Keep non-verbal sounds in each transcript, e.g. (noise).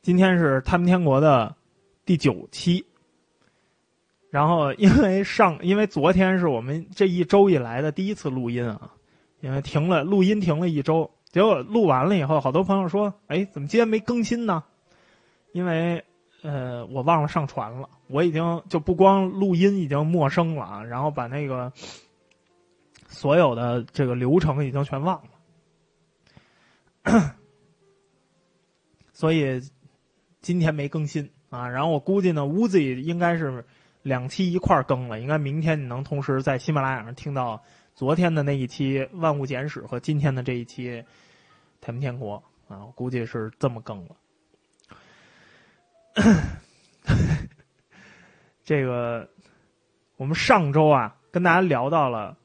今天是太平天国的第九期。然后，因为上，(laughs) 因为昨天是我们这一周以来的第一次录音啊，因为停了录音停了一周，结果录完了以后，好多朋友说：“哎，怎么今天没更新呢？”因为呃，我忘了上传了，我已经就不光录音已经陌生了啊，然后把那个所有的这个流程已经全忘了，(coughs) 所以今天没更新啊。然后我估计呢，屋子里应该是。两期一块更了，应该明天你能同时在喜马拉雅上听到昨天的那一期《万物简史》和今天的这一期《太平天国》啊，我估计是这么更了。(laughs) 这个我们上周啊跟大家聊到了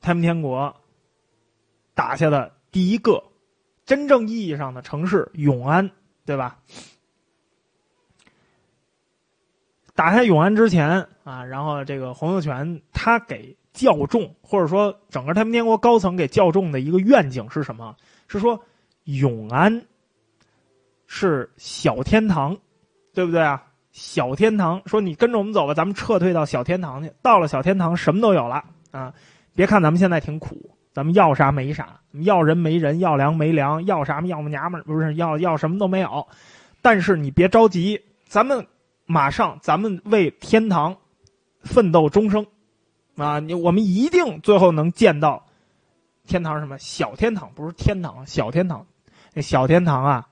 太平天国打下的第一个真正意义上的城市永安，对吧？打开永安之前啊，然后这个洪秀全他给教众，或者说整个太平天国高层给教众的一个愿景是什么？是说永安是小天堂，对不对啊？小天堂，说你跟着我们走吧，咱们撤退到小天堂去。到了小天堂，什么都有了啊！别看咱们现在挺苦，咱们要啥没啥，要人没人，要粮没粮，要啥要么娘们，不是要要什么都没有。但是你别着急，咱们。马上，咱们为天堂奋斗终生啊！你我们一定最后能见到天堂什么小天堂，不是天堂，小天堂。小天堂啊，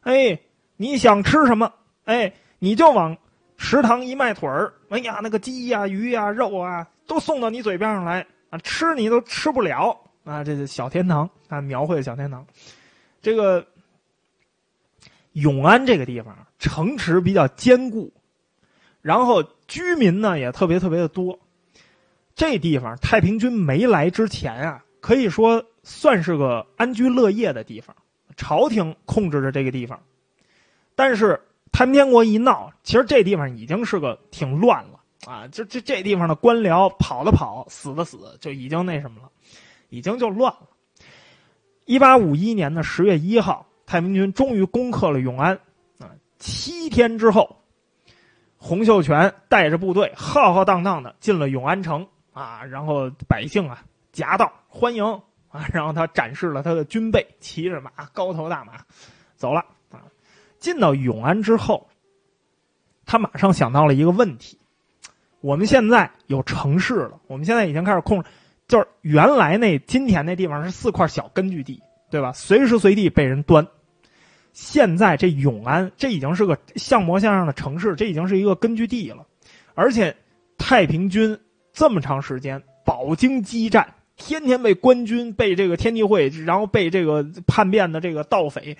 哎，你想吃什么？哎，你就往食堂一迈腿儿，哎呀，那个鸡呀、鱼呀、肉啊，都送到你嘴边上来啊！吃你都吃不了啊！这是小天堂啊，描绘的小天堂。这个永安这个地方，城池比较坚固。然后居民呢也特别特别的多，这地方太平军没来之前啊，可以说算是个安居乐业的地方，朝廷控制着这个地方。但是太平天国一闹，其实这地方已经是个挺乱了啊！就这这地方的官僚跑的跑，死的死，就已经那什么了，已经就乱了。一八五一年的十月一号，太平军终于攻克了永安啊！七天之后。洪秀全带着部队浩浩荡荡的进了永安城啊，然后百姓啊夹道欢迎啊，然后他展示了他的军备，骑着马，高头大马，走了啊。进到永安之后，他马上想到了一个问题：我们现在有城市了，我们现在已经开始控制，就是原来那金田那地方是四块小根据地，对吧？随时随地被人端。现在这永安，这已经是个像模像样的城市，这已经是一个根据地了。而且太平军这么长时间饱经激战，天天被官军、被这个天地会，然后被这个叛变的这个盗匪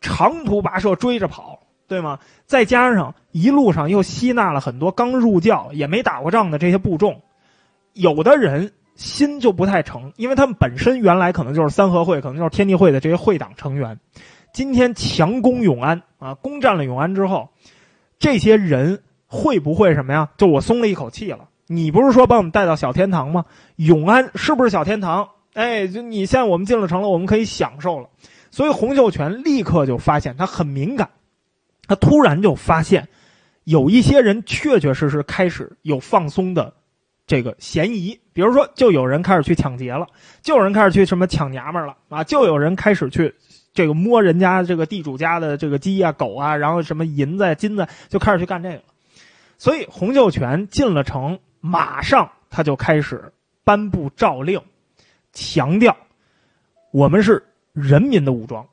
长途跋涉追着跑，对吗？再加上一路上又吸纳了很多刚入教也没打过仗的这些部众，有的人心就不太诚，因为他们本身原来可能就是三合会，可能就是天地会的这些会党成员。今天强攻永安啊！攻占了永安之后，这些人会不会什么呀？就我松了一口气了。你不是说把我们带到小天堂吗？永安是不是小天堂？哎，就你现在我们进了城了，我们可以享受了。所以洪秀全立刻就发现他很敏感，他突然就发现有一些人确确实实开始有放松的这个嫌疑。比如说，就有人开始去抢劫了，就有人开始去什么抢娘们了啊，就有人开始去。这个摸人家这个地主家的这个鸡啊狗啊，然后什么银子金子就开始去干这个了。所以洪秀全进了城，马上他就开始颁布诏令，强调我们是人民的武装。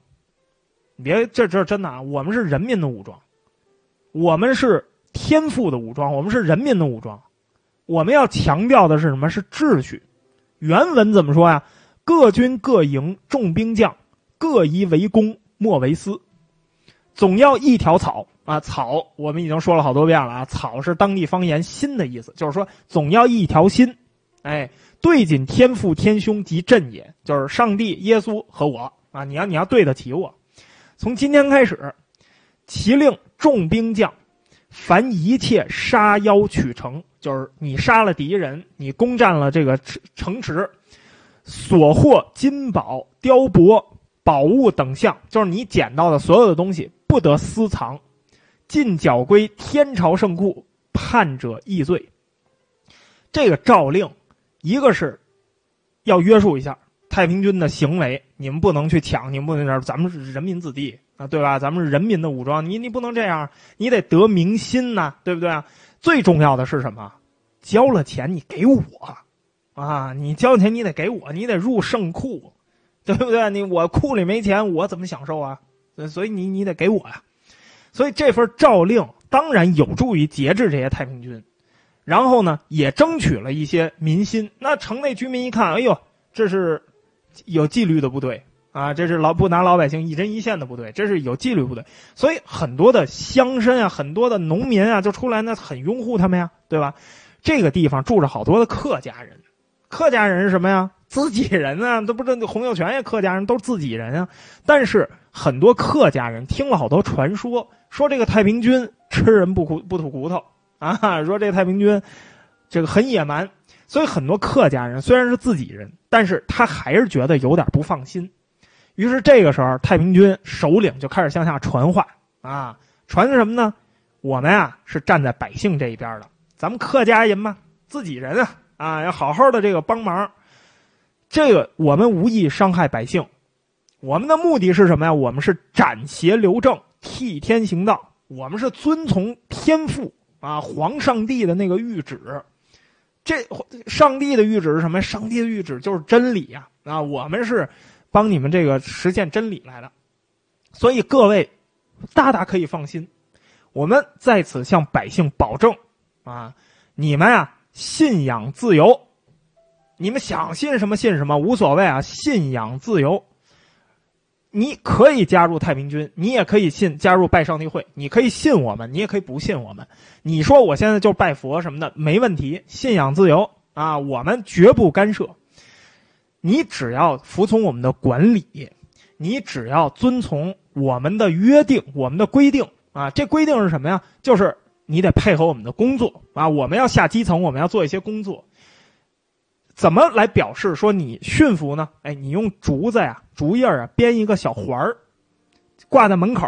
你别这这真的啊，我们是人民的武装，我们是天赋的武装，我们是人民的武装。我们要强调的是什么？是秩序。原文怎么说呀？各军各营重兵将。各宜为公，莫为私。总要一条草啊！草我们已经说了好多遍了啊！草是当地方言“心”的意思，就是说总要一条心。哎，对紧天父天兄及朕也，就是上帝、耶稣和我啊！你要你要对得起我。从今天开始，其令众兵将，凡一切杀妖取城，就是你杀了敌人，你攻占了这个城池，所获金宝、雕帛。宝物等项，就是你捡到的所有的东西，不得私藏进剿归天朝圣库，叛者易罪。这个诏令，一个是要约束一下太平军的行为，你们不能去抢，你们不能这，咱们是人民子弟啊，对吧？咱们是人民的武装，你你不能这样，你得得民心呐，对不对啊？最重要的是什么？交了钱你给我，啊，你交钱你得给我，你得入圣库，(laughs) 对不对？你我库里没钱，我怎么享受啊？所以你你得给我呀。所以这份诏令当然有助于节制这些太平军。然后呢，也争取了一些民心。那城内居民一看，哎呦，这是有纪律的部队啊，这是老不拿老百姓一针一线的部队，这是有纪律部队。所以很多的乡绅啊，很多的农民啊，就出来那很拥护他们呀，对吧？这个地方住着好多的客家人，客家人是什么呀？自己人啊，都不知道洪秀全也客家人，都是自己人啊。但是很多客家人听了好多传说，说这个太平军吃人不苦不吐骨头。啊，说这太平军，这个很野蛮，所以很多客家人虽然是自己人，但是他还是觉得有点不放心。于是这个时候，太平军首领就开始向下传话啊，传的什么呢？我们啊是站在百姓这一边的，咱们客家人嘛，自己人啊啊，要好好的这个帮忙。这个我们无意伤害百姓，我们的目的是什么呀？我们是斩邪留正，替天行道，我们是遵从天父。啊，皇上帝的那个谕旨，这上帝的谕旨是什么？上帝的谕旨就是真理呀！啊，我们是帮你们这个实现真理来的，所以各位大大可以放心，我们在此向百姓保证啊，你们啊信仰自由，你们想信什么信什么无所谓啊，信仰自由。你可以加入太平军，你也可以信加入拜上帝会，你可以信我们，你也可以不信我们。你说我现在就拜佛什么的没问题，信仰自由啊，我们绝不干涉。你只要服从我们的管理，你只要遵从我们的约定、我们的规定啊。这规定是什么呀？就是你得配合我们的工作啊，我们要下基层，我们要做一些工作。怎么来表示说你驯服呢？哎，你用竹子呀、竹叶啊编一个小环儿，挂在门口，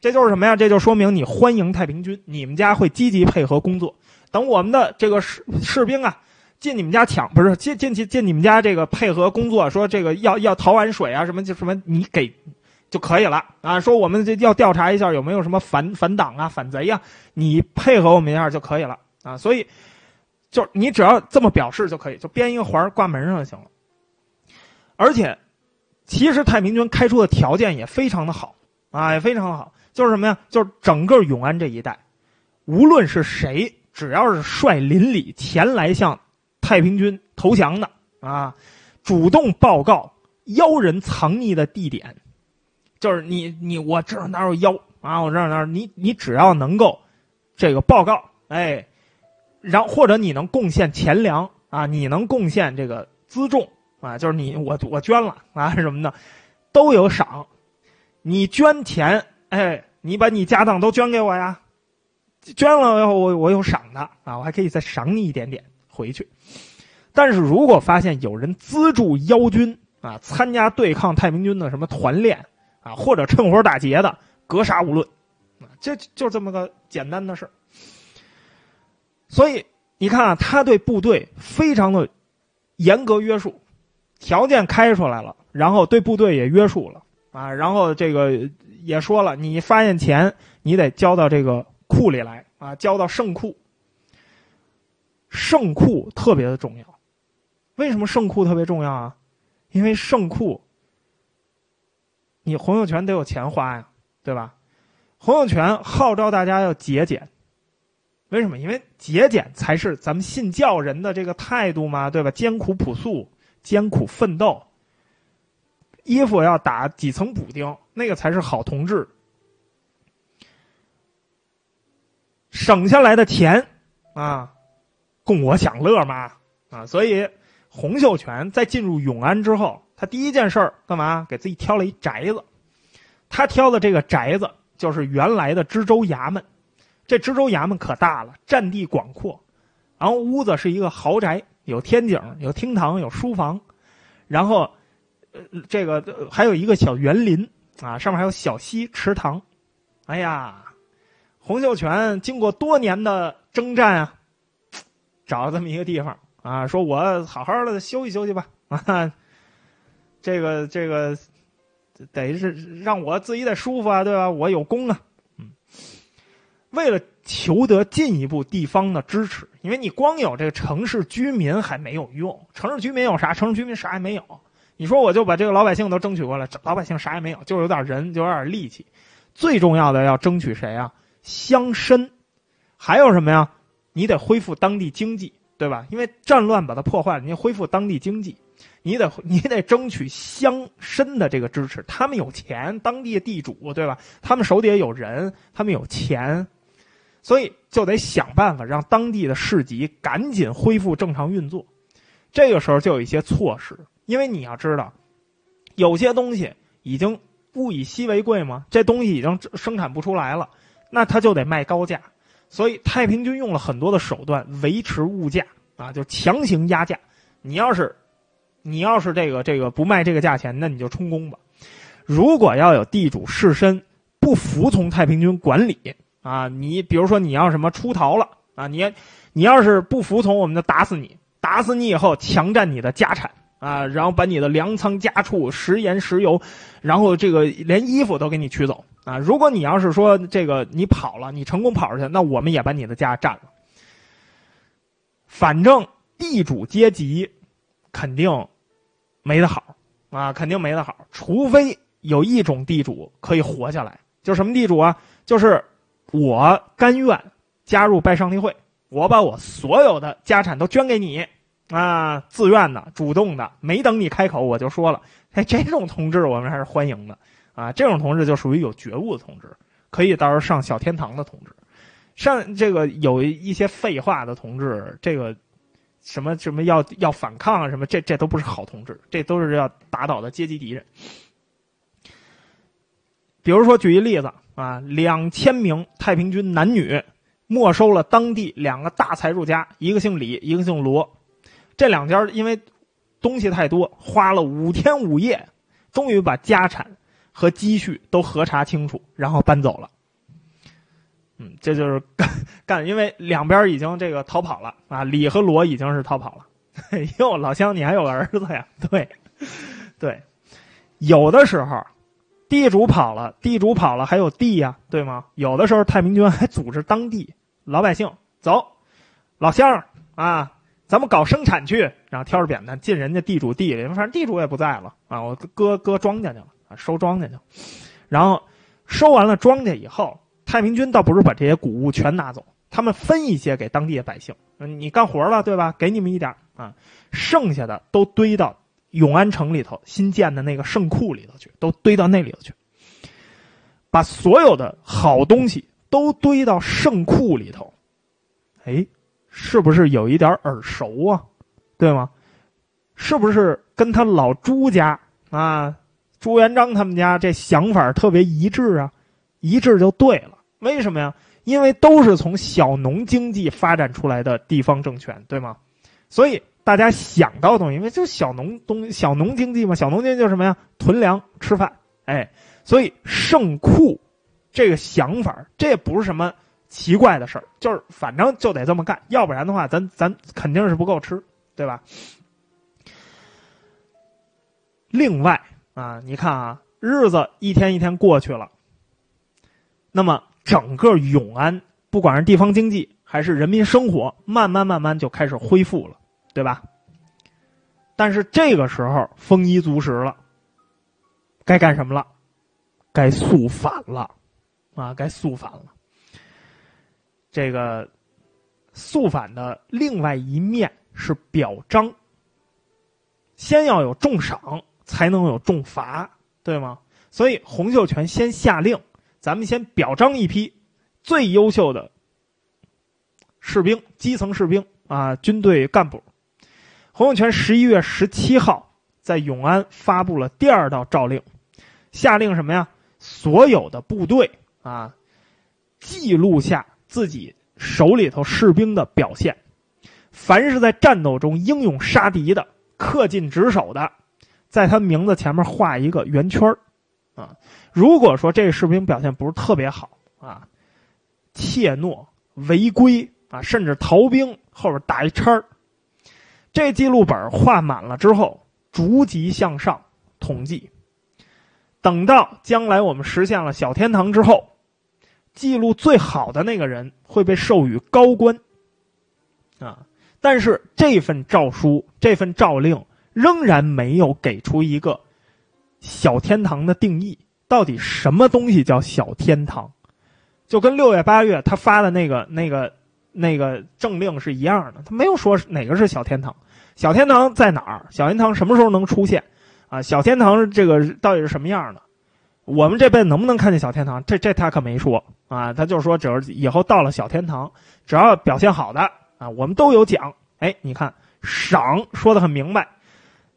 这就是什么呀？这就说明你欢迎太平军，你们家会积极配合工作。等我们的这个士士兵啊进你们家抢，不是进进去进你们家这个配合工作，说这个要要讨碗水啊什么就什么你给就可以了啊。说我们这要调查一下有没有什么反反党啊、反贼啊，你配合我们一下就可以了啊。所以。就是你只要这么表示就可以，就编一个环挂门上就行了。而且，其实太平军开出的条件也非常的好啊，也非常的好。就是什么呀？就是整个永安这一带，无论是谁，只要是率邻里前来向太平军投降的啊，主动报告妖人藏匿的地点，就是你你我知道哪有妖啊，我知道哪儿，你你只要能够这个报告，哎。然后或者你能贡献钱粮啊，你能贡献这个辎重啊，就是你我我捐了啊什么的，都有赏。你捐钱，哎，你把你家当都捐给我呀，捐了我我有赏的啊，我还可以再赏你一点点回去。但是如果发现有人资助妖军啊，参加对抗太平军的什么团练啊，或者趁火打劫的，格杀勿论啊，这就这么个简单的事儿。所以你看啊，他对部队非常的严格约束，条件开出来了，然后对部队也约束了啊，然后这个也说了，你发现钱你得交到这个库里来啊，交到圣库。圣库特别的重要，为什么圣库特别重要啊？因为圣库，你洪秀全得有钱花呀，对吧？洪秀全号召大家要节俭。为什么？因为节俭才是咱们信教人的这个态度嘛，对吧？艰苦朴素，艰苦奋斗，衣服要打几层补丁，那个才是好同志。省下来的钱啊，供我享乐嘛啊！所以洪秀全在进入永安之后，他第一件事儿干嘛？给自己挑了一宅子。他挑的这个宅子就是原来的知州衙门。这知州衙门可大了，占地广阔，然后屋子是一个豪宅，有天井，有厅堂，有书房，然后，呃，这个还有一个小园林啊，上面还有小溪池塘，哎呀，洪秀全经过多年的征战啊，找了这么一个地方啊，说我好好的休息休息吧啊，这个这个得是让我自己得舒服啊，对吧？我有功啊，为了求得进一步地方的支持，因为你光有这个城市居民还没有用，城市居民有啥？城市居民啥也没有。你说我就把这个老百姓都争取过来，老百姓啥也没有，就有点人，就有点力气。最重要的要争取谁啊？乡绅，还有什么呀？你得恢复当地经济，对吧？因为战乱把它破坏了，你恢复当地经济，你得你得争取乡绅的这个支持。他们有钱，当地的地主，对吧？他们手底下有人，他们有钱，所以就得想办法让当地的市集赶紧恢复正常运作。这个时候就有一些措施。因为你要知道，有些东西已经物以稀为贵嘛，这东西已经生产不出来了，那他就得卖高价。所以太平军用了很多的手段维持物价啊，就强行压价。你要是，你要是这个这个不卖这个价钱，那你就充公吧。如果要有地主士绅不服从太平军管理啊，你比如说你要什么出逃了啊，你你要是不服从，我们就打死你，打死你以后强占你的家产。啊，然后把你的粮仓家畜、食盐石油，然后这个连衣服都给你取走啊！如果你要是说这个你跑了，你成功跑出去，那我们也把你的家占了。反正地主阶级肯定没得好啊，肯定没得好。除非有一种地主可以活下来，就什么地主啊？就是我甘愿加入拜上帝会，我把我所有的家产都捐给你。啊，自愿的、主动的，没等你开口我就说了，哎，这种同志我们还是欢迎的，啊，这种同志就属于有觉悟的同志，可以到时候上小天堂的同志，上这个有一些废话的同志，这个什么什么要要反抗啊，什么这这都不是好同志，这都是要打倒的阶级敌人。比如说举一例子啊，两千名太平军男女没收了当地两个大财主家，一个姓李，一个姓罗。这两家因为东西太多，花了五天五夜，终于把家产和积蓄都核查清楚，然后搬走了。嗯，这就是干 (laughs) 干，因为两边已经这个逃跑了啊，李和罗已经是逃跑了。(laughs) 哟，老乡，你还有个儿子呀？对，对，有的时候地主跑了，地主跑了还有地呀，对吗？有的时候太平军还组织当地老百姓走，老乡啊。咱们搞生产去，然后挑着扁担进人家地主地里，反正地主也不在了啊，我割割庄稼去了啊，收庄稼去。然后收完了庄稼以后，太平军倒不是把这些谷物全拿走，他们分一些给当地的百姓。你干活了对吧？给你们一点啊，剩下的都堆到永安城里头新建的那个圣库里头去，都堆到那里头去。把所有的好东西都堆到圣库里头，哎。是不是有一点耳熟啊？对吗？是不是跟他老朱家啊，朱元璋他们家这想法特别一致啊？一致就对了。为什么呀？因为都是从小农经济发展出来的地方政权，对吗？所以大家想到的东西，因为就小农东小农经济嘛，小农经济就是什么呀？囤粮吃饭。哎，所以盛库这个想法，这也不是什么。奇怪的事儿，就是反正就得这么干，要不然的话，咱咱肯定是不够吃，对吧？另外啊，你看啊，日子一天一天过去了，那么整个永安，不管是地方经济还是人民生活，慢慢慢慢就开始恢复了，对吧？但是这个时候丰衣足食了，该干什么了？该肃反了，啊，该肃反了。这个肃反的另外一面是表彰，先要有重赏，才能有重罚，对吗？所以洪秀全先下令，咱们先表彰一批最优秀的士兵、基层士兵啊，军队干部。洪秀全十一月十七号在永安发布了第二道诏令，下令什么呀？所有的部队啊，记录下。自己手里头士兵的表现，凡是在战斗中英勇杀敌的、恪尽职守的，在他名字前面画一个圆圈啊。如果说这个士兵表现不是特别好啊，怯懦、违规啊，甚至逃兵，后边打一叉。这记录本画满了之后，逐级向上统计。等到将来我们实现了小天堂之后，记录最好的那个人会被授予高官。啊，但是这份诏书、这份诏令仍然没有给出一个小天堂的定义。到底什么东西叫小天堂？就跟六月、八月他发的那个、那个、那个政令是一样的，他没有说哪个是小天堂。小天堂在哪儿？小天堂什么时候能出现？啊，小天堂这个到底是什么样的？我们这辈子能不能看见小天堂？这这他可没说啊，他就说，只要以后到了小天堂，只要表现好的啊，我们都有奖。哎，你看赏说的很明白，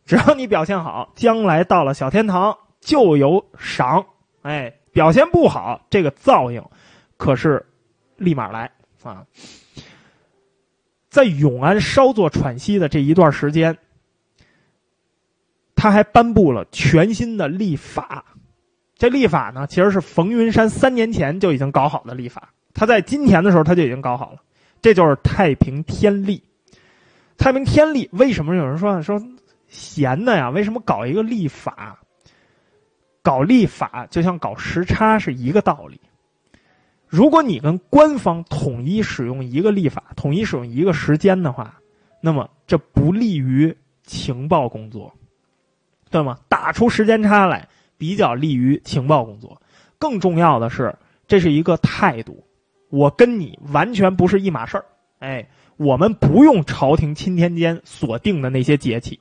只要你表现好，将来到了小天堂。就有赏，哎，表现不好，这个噪应可是立马来啊！在永安稍作喘息的这一段时间，他还颁布了全新的历法。这历法呢，其实是冯云山三年前就已经搞好的历法。他在今年的时候他就已经搞好了，这就是太平天历。太平天历为什么有人说说闲的呀？为什么搞一个历法？搞历法就像搞时差是一个道理。如果你跟官方统一使用一个历法，统一使用一个时间的话，那么这不利于情报工作，对吗？打出时间差来比较利于情报工作。更重要的是，这是一个态度，我跟你完全不是一码事儿。哎，我们不用朝廷钦天监所定的那些节气，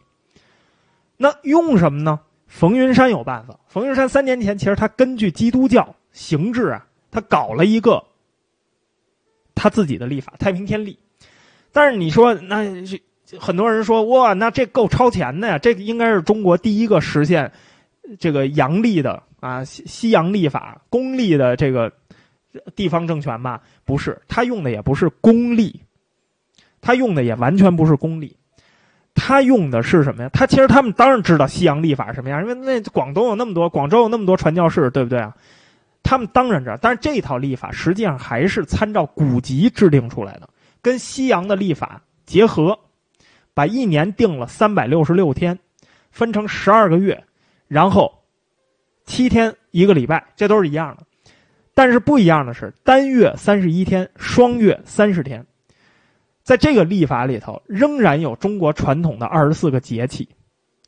那用什么呢？冯云山有办法。冯云山三年前，其实他根据基督教形制啊，他搞了一个他自己的历法——太平天历。但是你说，那很多人说，哇，那这够超前的呀！这应该是中国第一个实现这个阳历的啊，西西洋历法、公历的这个地方政权吧？不是，他用的也不是公历，他用的也完全不是公历。他用的是什么呀？他其实他们当然知道西洋历法什么样，因为那广东有那么多，广州有那么多传教士，对不对啊？他们当然知道，但是这套历法实际上还是参照古籍制定出来的，跟西洋的历法结合，把一年定了三百六十六天，分成十二个月，然后七天一个礼拜，这都是一样的。但是不一样的是，单月三十一天，双月三十天。在这个历法里头，仍然有中国传统的二十四个节气，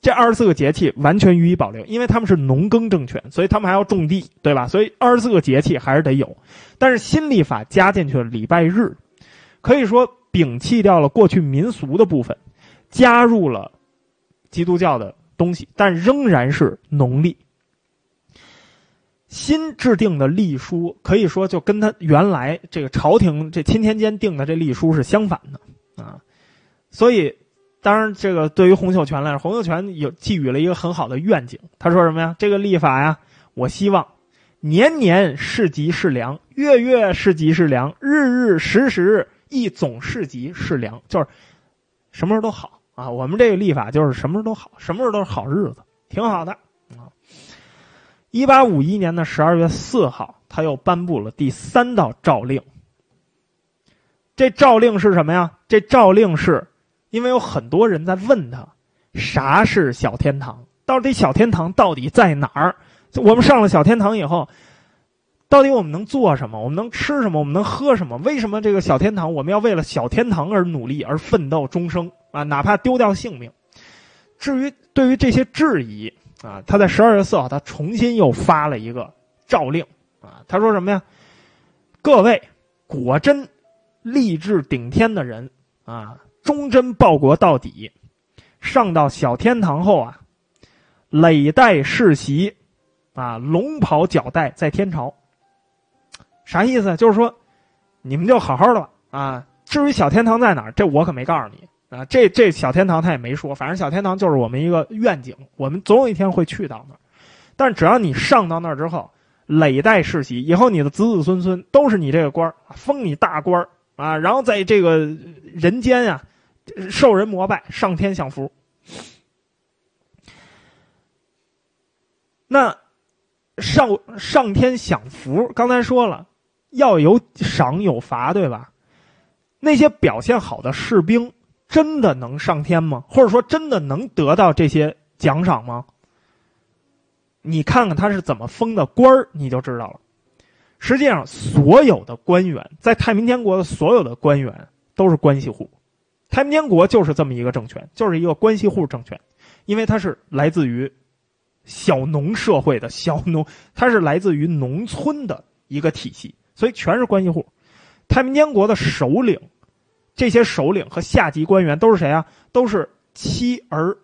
这二十四个节气完全予以保留，因为他们是农耕政权，所以他们还要种地，对吧？所以二十四个节气还是得有。但是新历法加进去了礼拜日，可以说摒弃掉了过去民俗的部分，加入了基督教的东西，但仍然是农历。新制定的历书可以说就跟他原来这个朝廷这钦天监定的这历书是相反的啊，所以当然这个对于洪秀全来说，洪秀全有寄予了一个很好的愿景。他说什么呀？这个历法呀，我希望年年是吉是良，月月是吉是良，日日时时一总是吉是良，就是什么时候都好啊。我们这个历法就是什么时候都好，什么时候都是好日子，挺好的啊。一八五一年的十二月四号，他又颁布了第三道诏令。这诏令是什么呀？这诏令是，因为有很多人在问他，啥是小天堂？到底小天堂到底在哪儿？我们上了小天堂以后，到底我们能做什么？我们能吃什么？我们能喝什么？为什么这个小天堂，我们要为了小天堂而努力而奋斗终生啊？哪怕丢掉性命？至于对于这些质疑。啊，他在十二月四号，他重新又发了一个诏令，啊，他说什么呀？各位果真立志顶天的人啊，忠贞报国到底，上到小天堂后啊，累代世袭，啊，龙袍脚带在天朝。啥意思？就是说，你们就好好的吧，啊，至于小天堂在哪儿，这我可没告诉你。啊，这这小天堂他也没说，反正小天堂就是我们一个愿景，我们总有一天会去到那儿。但只要你上到那儿之后，累代世袭，以后你的子子孙孙都是你这个官儿，封你大官儿啊，然后在这个人间呀，受人膜拜，上天享福。那上上天享福，刚才说了，要有赏有罚，对吧？那些表现好的士兵真的能上天吗？或者说真的能得到这些奖赏吗？你看看他是怎么封的官儿，你就知道了。实际上，所有的官员在太平天国的所有的官员都是关系户。太平天国就是这么一个政权，就是一个关系户政权，因为它是来自于小农社会的小农，它是来自于农村的一个体系，所以全是关系户。太平天国的首领，这些首领和下级官员都是谁啊？都是妻儿、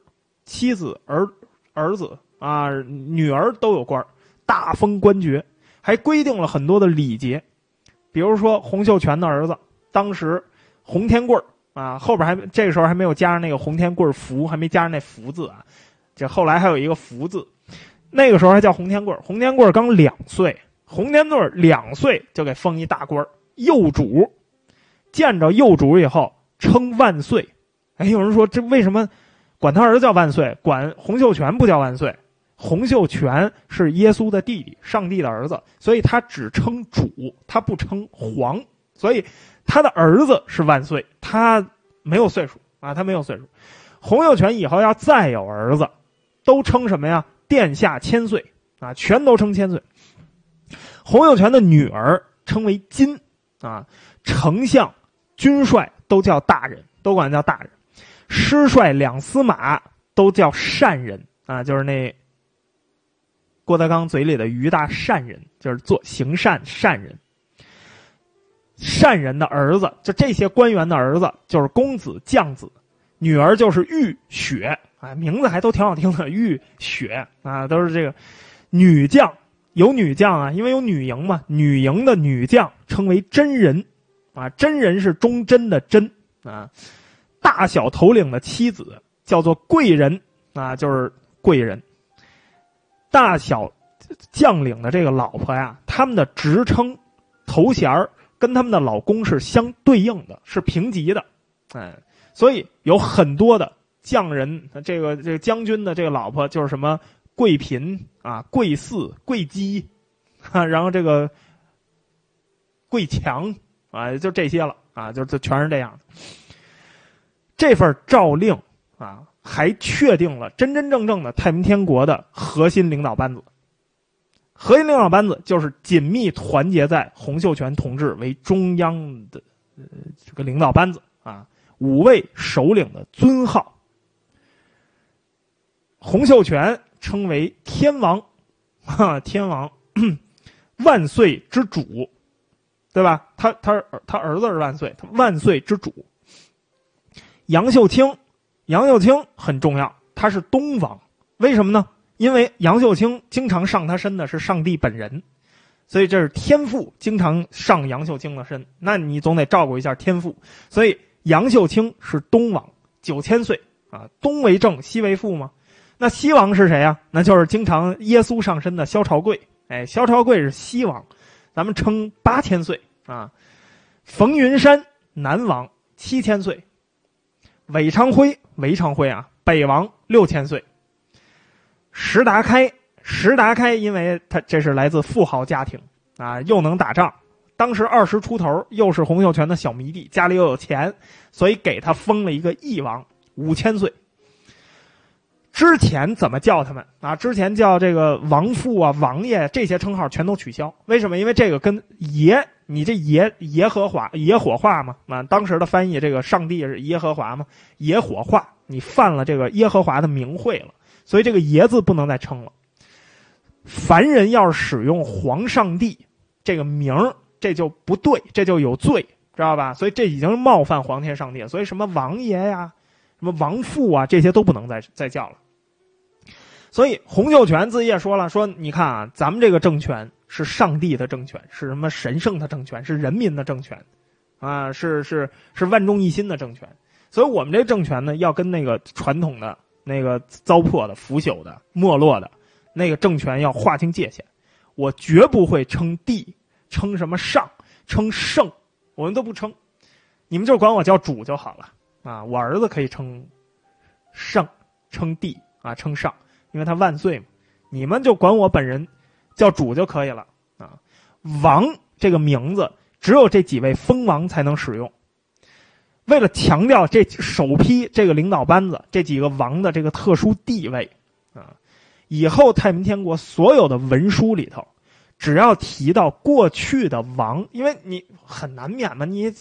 妻子、儿儿子啊、女儿都有官大封官爵。还规定了很多的礼节，比如说洪秀全的儿子，当时洪天贵啊，后边还这个时候还没有加上那个洪天贵福，还没加上那福字啊，这后来还有一个福字，那个时候还叫洪天贵洪天贵刚两岁，洪天贵两岁就给封一大官幼主，见着幼主以后称万岁，哎，有人说这为什么管他儿子叫万岁，管洪秀全不叫万岁？洪秀全是耶稣的弟弟，上帝的儿子，所以他只称主，他不称皇，所以他的儿子是万岁，他没有岁数啊，他没有岁数。洪秀全以后要再有儿子，都称什么呀？殿下千岁啊，全都称千岁。洪秀全的女儿称为金啊，丞相、军帅都叫大人，都管叫大人，师帅两司马都叫善人啊，就是那。郭德纲嘴里的于大善人，就是做行善善人。善人的儿子，就这些官员的儿子，就是公子将子，女儿就是玉雪。啊，名字还都挺好听的，玉雪啊，都是这个。女将，有女将啊，因为有女营嘛，女营的女将称为真人。啊，真人是忠贞的贞啊，大小头领的妻子叫做贵人啊，就是贵人。大小将领的这个老婆呀，他们的职称、头衔儿跟他们的老公是相对应的，是平级的，哎，所以有很多的匠人，这个这个将军的这个老婆就是什么贵嫔啊、贵嗣、贵姬，啊，(laughs) 然后这个贵强啊，就这些了啊，就就全是这样的。这份诏令啊。还确定了真真正正的太平天国的核心领导班子。核心领导班子就是紧密团结在洪秀全同志为中央的呃这个领导班子啊，五位首领的尊号。洪秀全称为天王，(coughs) 哈，天王，(coughs) 万岁之主，对吧？他他他儿子是万岁，他万岁之主。杨秀清。杨秀清很重要，他是东王，为什么呢？因为杨秀清经常上他身的是上帝本人，所以这是天父经常上杨秀清的身，那你总得照顾一下天父，所以杨秀清是东王，九千岁啊，东为正，西为父吗？那西王是谁呀？那就是经常耶稣上身的萧朝贵，哎，萧朝贵是西王，咱们称八千岁啊，冯云山南王七千岁。韦昌辉，韦昌辉啊，北王六千岁。石达开，石达开，因为他这是来自富豪家庭啊，又能打仗，当时二十出头，又是洪秀全的小迷弟，家里又有钱，所以给他封了一个义王，五千岁。之前怎么叫他们啊？之前叫这个王父啊、王爷这些称号全都取消，为什么？因为这个跟爷。你这爷耶和华爷火化嘛？啊，当时的翻译这个上帝是耶和华嘛？爷火化，你犯了这个耶和华的名讳了，所以这个爷字不能再称了。凡人要是使用皇上帝这个名这就不对，这就有罪，知道吧？所以这已经冒犯皇天上帝，所以什么王爷呀、什么王父啊，这些都不能再再叫了。所以洪秀全自己也说了，说你看啊，咱们这个政权。是上帝的政权，是什么神圣的政权？是人民的政权，啊，是是是万众一心的政权。所以，我们这政权呢，要跟那个传统的、那个糟粕的、腐朽的、没落的那个政权要划清界限。我绝不会称帝，称什么上，称圣，我们都不称。你们就管我叫主就好了啊！我儿子可以称圣，称帝啊，称上，因为他万岁嘛。你们就管我本人。叫主就可以了啊，王这个名字只有这几位封王才能使用。为了强调这首批这个领导班子这几个王的这个特殊地位啊，以后太平天国所有的文书里头，只要提到过去的王，因为你很难免嘛，你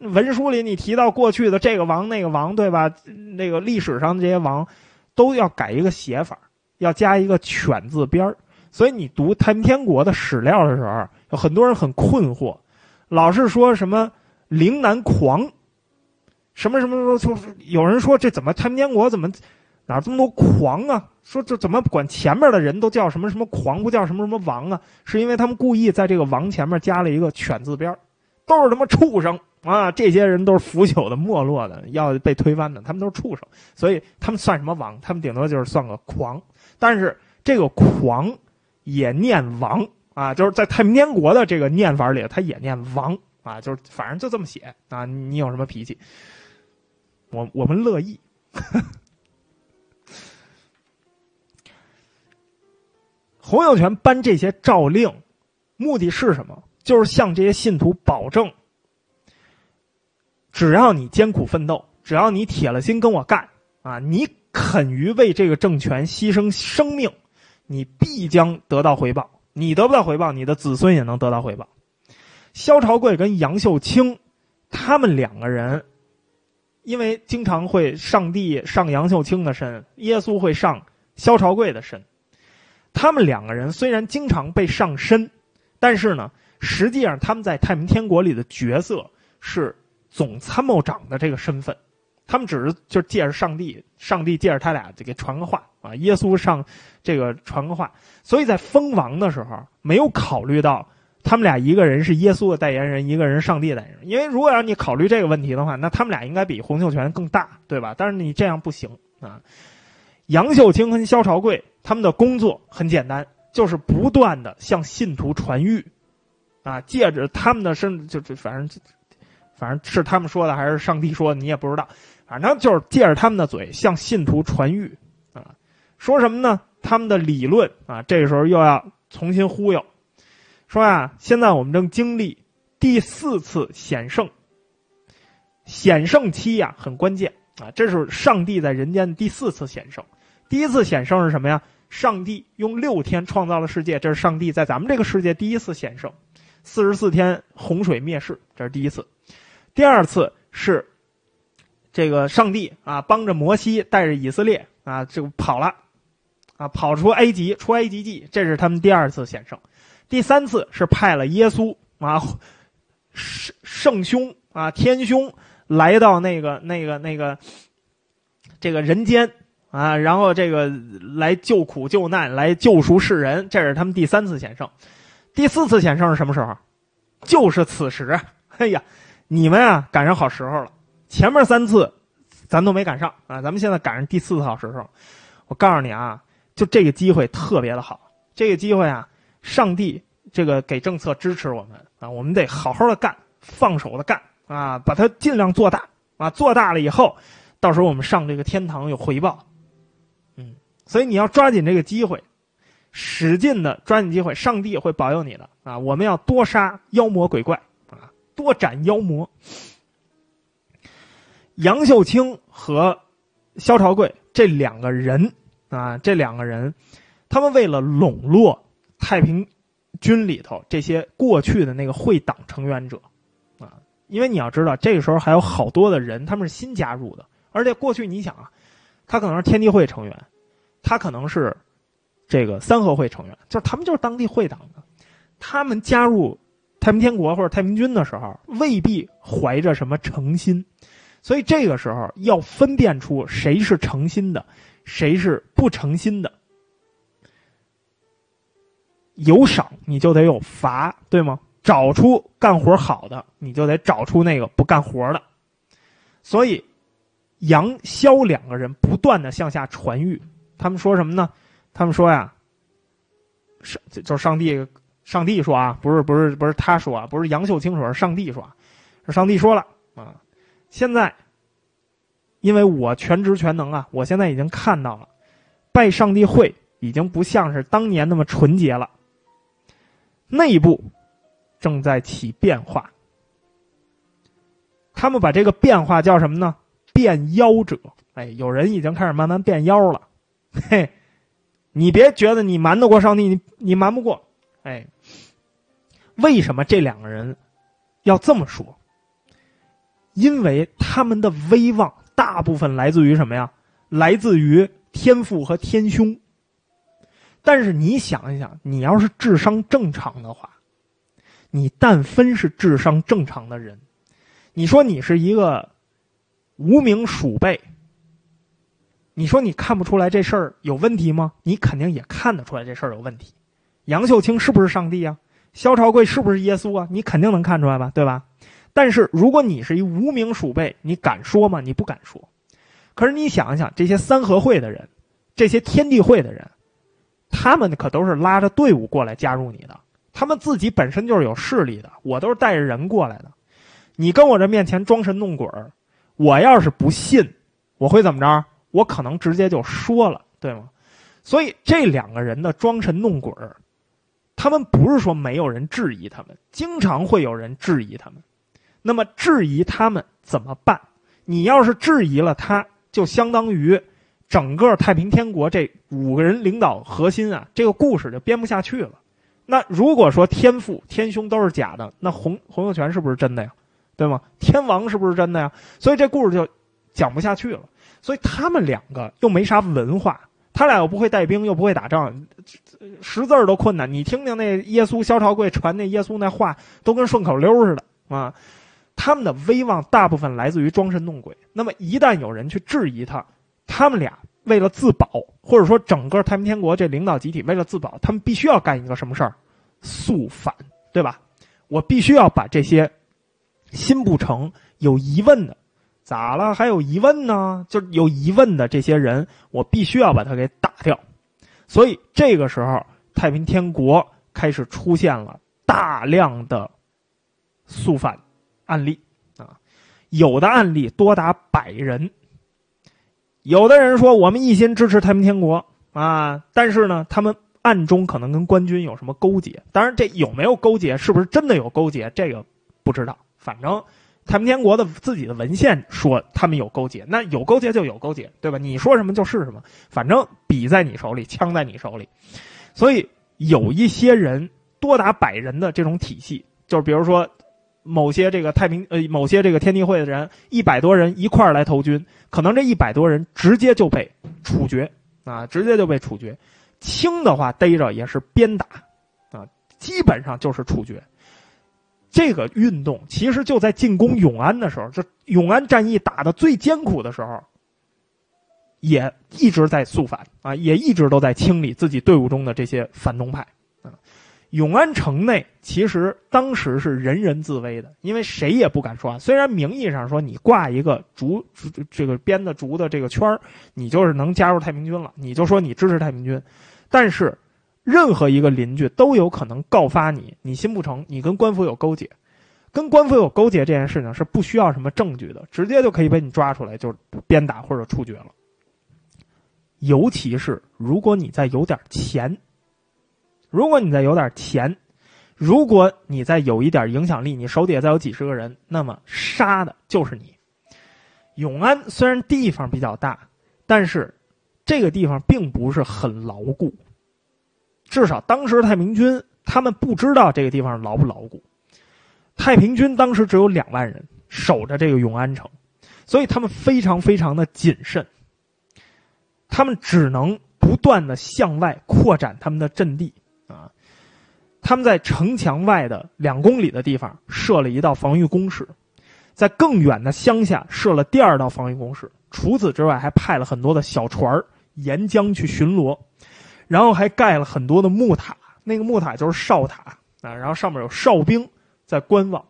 文书里你提到过去的这个王那个王，对吧？那个历史上这些王，都要改一个写法，要加一个“犬”字边。所以你读太平天国的史料的时候，有很多人很困惑，老是说什么陵南狂。什么什么说说，有人说这怎么太平天国怎么哪这么多狂啊？说这怎么管前面的人都叫什么什么狂，不叫什么什么王啊？是因为他们故意在这个王前面加了一个犬字边都是他妈畜生啊！这些人都是腐朽的、没落的，要被推翻的，他们都是畜生，所以他们算什么王？他们顶多就是算个狂。但是这个狂也念王啊，就是在太平天国的这个念法里，他也念王啊，就是反正就这么写啊。你有什么脾气？我我们乐意。(laughs) 洪秀全颁这些诏令，目的是什么？就是向这些信徒保证：只要你艰苦奋斗，只要你铁了心跟我干啊，你肯于为这个政权牺牲生命，你必将得到回报。你得不到回报，你的子孙也能得到回报。萧朝贵跟杨秀清，他们两个人。因为经常会上帝上杨秀清的身，耶稣会上萧朝贵的身，他们两个人虽然经常被上身，但是呢，实际上他们在太平天国里的角色是总参谋长的这个身份，他们只是就借着上帝，上帝借着他俩就给传个话啊，耶稣上这个传个话，所以在封王的时候没有考虑到。他们俩一个人是耶稣的代言人，一个人上帝代言人。因为如果让你考虑这个问题的话，那他们俩应该比洪秀全更大，对吧？但是你这样不行啊。杨秀清跟萧朝贵他们的工作很简单，就是不断的向信徒传谕，啊，借着他们的身，就就反正，反正是他们说的还是上帝说的，你也不知道。反正就是借着他们的嘴向信徒传谕，啊，说什么呢？他们的理论啊，这个时候又要重新忽悠。说啊，现在我们正经历第四次显圣，显圣期呀很关键啊，这是上帝在人间的第四次显圣。第一次显圣是什么呀？上帝用六天创造了世界，这是上帝在咱们这个世界第一次显圣。四十四天洪水灭世，这是第一次。第二次是这个上帝啊，帮着摩西带着以色列啊就跑了，啊跑出埃及出埃及记，这是他们第二次显圣。第三次是派了耶稣啊，圣圣兄啊，天兄来到那个那个那个这个人间啊，然后这个来救苦救难，来救赎世人，这是他们第三次显圣。第四次显圣是什么时候？就是此时。哎呀，你们啊赶上好时候了。前面三次咱都没赶上啊，咱们现在赶上第四次好时候。我告诉你啊，就这个机会特别的好，这个机会啊。上帝，这个给政策支持我们啊，我们得好好的干，放手的干啊，把它尽量做大啊，做大了以后，到时候我们上这个天堂有回报，嗯，所以你要抓紧这个机会，使劲的抓紧机会，上帝会保佑你的啊。我们要多杀妖魔鬼怪啊，多斩妖魔。杨秀清和萧朝贵这两个人啊，这两个人，他们为了笼络。太平军里头这些过去的那个会党成员者，啊，因为你要知道，这个时候还有好多的人，他们是新加入的，而且过去你想啊，他可能是天地会成员，他可能是这个三合会成员，就是他们就是当地会党的，他们加入太平天国或者太平军的时候，未必怀着什么诚心，所以这个时候要分辨出谁是诚心的，谁是不诚心的。有赏你就得有罚，对吗？找出干活好的，你就得找出那个不干活的。所以，杨萧两个人不断的向下传谕，他们说什么呢？他们说呀，上就是上帝，上帝说啊，不是不是不是他说啊，不是杨秀清说，是上帝说，是上帝说了啊。现在，因为我全职全能啊，我现在已经看到了，拜上帝会已经不像是当年那么纯洁了。内部正在起变化。他们把这个变化叫什么呢？变妖者。哎，有人已经开始慢慢变妖了。嘿，你别觉得你瞒得过上帝，你你瞒不过。哎，为什么这两个人要这么说？因为他们的威望大部分来自于什么呀？来自于天父和天凶。但是你想一想，你要是智商正常的话，你但分是智商正常的人，你说你是一个无名鼠辈，你说你看不出来这事儿有问题吗？你肯定也看得出来这事儿有问题。杨秀清是不是上帝啊？萧朝贵是不是耶稣啊？你肯定能看出来吧，对吧？但是如果你是一无名鼠辈，你敢说吗？你不敢说。可是你想一想，这些三合会的人，这些天地会的人，他们可都是拉着队伍过来加入你的，他们自己本身就是有势力的。我都是带着人过来的，你跟我这面前装神弄鬼，我要是不信，我会怎么着？我可能直接就说了，对吗？所以这两个人的装神弄鬼，他们不是说没有人质疑他们，经常会有人质疑他们。那么质疑他们怎么办？你要是质疑了他，就相当于整个太平天国这五个人领导核心啊，这个故事就编不下去了。那如果说天父、天兄都是假的，那洪洪秀全是不是真的呀？对吗？天王是不是真的呀？所以这故事就讲不下去了。所以他们两个又没啥文化，他俩又不会带兵，又不会打仗，识字儿都困难。你听听那耶稣萧朝贵传那耶稣那话，都跟顺口溜似的啊。他们的威望大部分来自于装神弄鬼。那么一旦有人去质疑他，他们俩为了自保，或者说整个太平天国这领导集体为了自保，他们必须要干一个什么事儿？肃反，对吧？我必须要把这些心不诚、有疑问的，咋了？还有疑问呢？就有疑问的这些人，我必须要把他给打掉。所以这个时候，太平天国开始出现了大量的肃反。案例啊，有的案例多达百人。有的人说我们一心支持太平天国啊，但是呢，他们暗中可能跟官军有什么勾结。当然，这有没有勾结，是不是真的有勾结，这个不知道。反正太平天国的自己的文献说他们有勾结，那有勾结就有勾结，对吧？你说什么就是什么，反正笔在你手里，枪在你手里。所以有一些人多达百人的这种体系，就是比如说。某些这个太平呃，某些这个天地会的人，一百多人一块儿来投军，可能这一百多人直接就被处决啊，直接就被处决。轻的话逮着也是鞭打啊，基本上就是处决。这个运动其实就在进攻永安的时候，这永安战役打的最艰苦的时候，也一直在肃反啊，也一直都在清理自己队伍中的这些反动派啊。永安城内其实当时是人人自危的，因为谁也不敢说。虽然名义上说你挂一个竹这个编的竹的这个圈你就是能加入太平军了，你就说你支持太平军，但是任何一个邻居都有可能告发你，你心不诚，你跟官府有勾结，跟官府有勾结这件事情是不需要什么证据的，直接就可以被你抓出来，就鞭打或者处决了。尤其是如果你再有点钱。如果你再有点钱，如果你再有一点影响力，你手底下再有几十个人，那么杀的就是你。永安虽然地方比较大，但是这个地方并不是很牢固。至少当时太平军他们不知道这个地方牢不牢固。太平军当时只有两万人守着这个永安城，所以他们非常非常的谨慎。他们只能不断的向外扩展他们的阵地。他们在城墙外的两公里的地方设了一道防御工事，在更远的乡下设了第二道防御工事。除此之外，还派了很多的小船沿江去巡逻，然后还盖了很多的木塔。那个木塔就是哨塔啊，然后上面有哨兵在观望。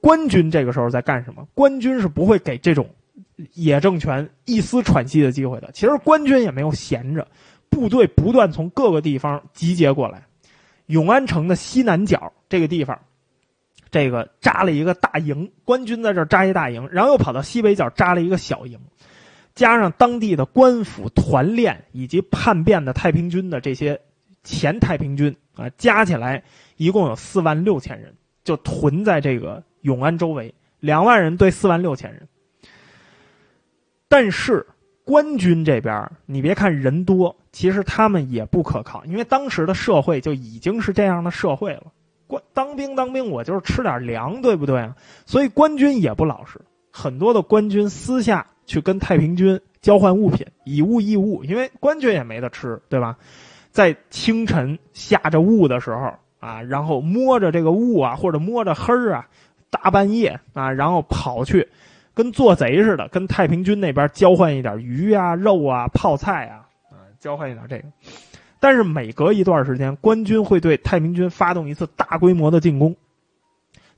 官军这个时候在干什么？官军是不会给这种野政权一丝喘息的机会的。其实官军也没有闲着，部队不断从各个地方集结过来。永安城的西南角这个地方，这个扎了一个大营，官军在这扎一大营，然后又跑到西北角扎了一个小营，加上当地的官府团练以及叛变的太平军的这些前太平军啊，加起来一共有四万六千人，就屯在这个永安周围，两万人对四万六千人。但是官军这边，你别看人多，其实他们也不可靠，因为当时的社会就已经是这样的社会了。官当兵当兵，我就是吃点粮，对不对？所以官军也不老实，很多的官军私下去跟太平军交换物品，以物易物，因为官军也没得吃，对吧？在清晨下着雾的时候啊，然后摸着这个雾啊，或者摸着黑啊，大半夜啊，然后跑去跟做贼似的，跟太平军那边交换一点鱼啊、肉啊、泡菜啊，啊，交换一点这个。但是每隔一段时间，官军会对太平军发动一次大规模的进攻，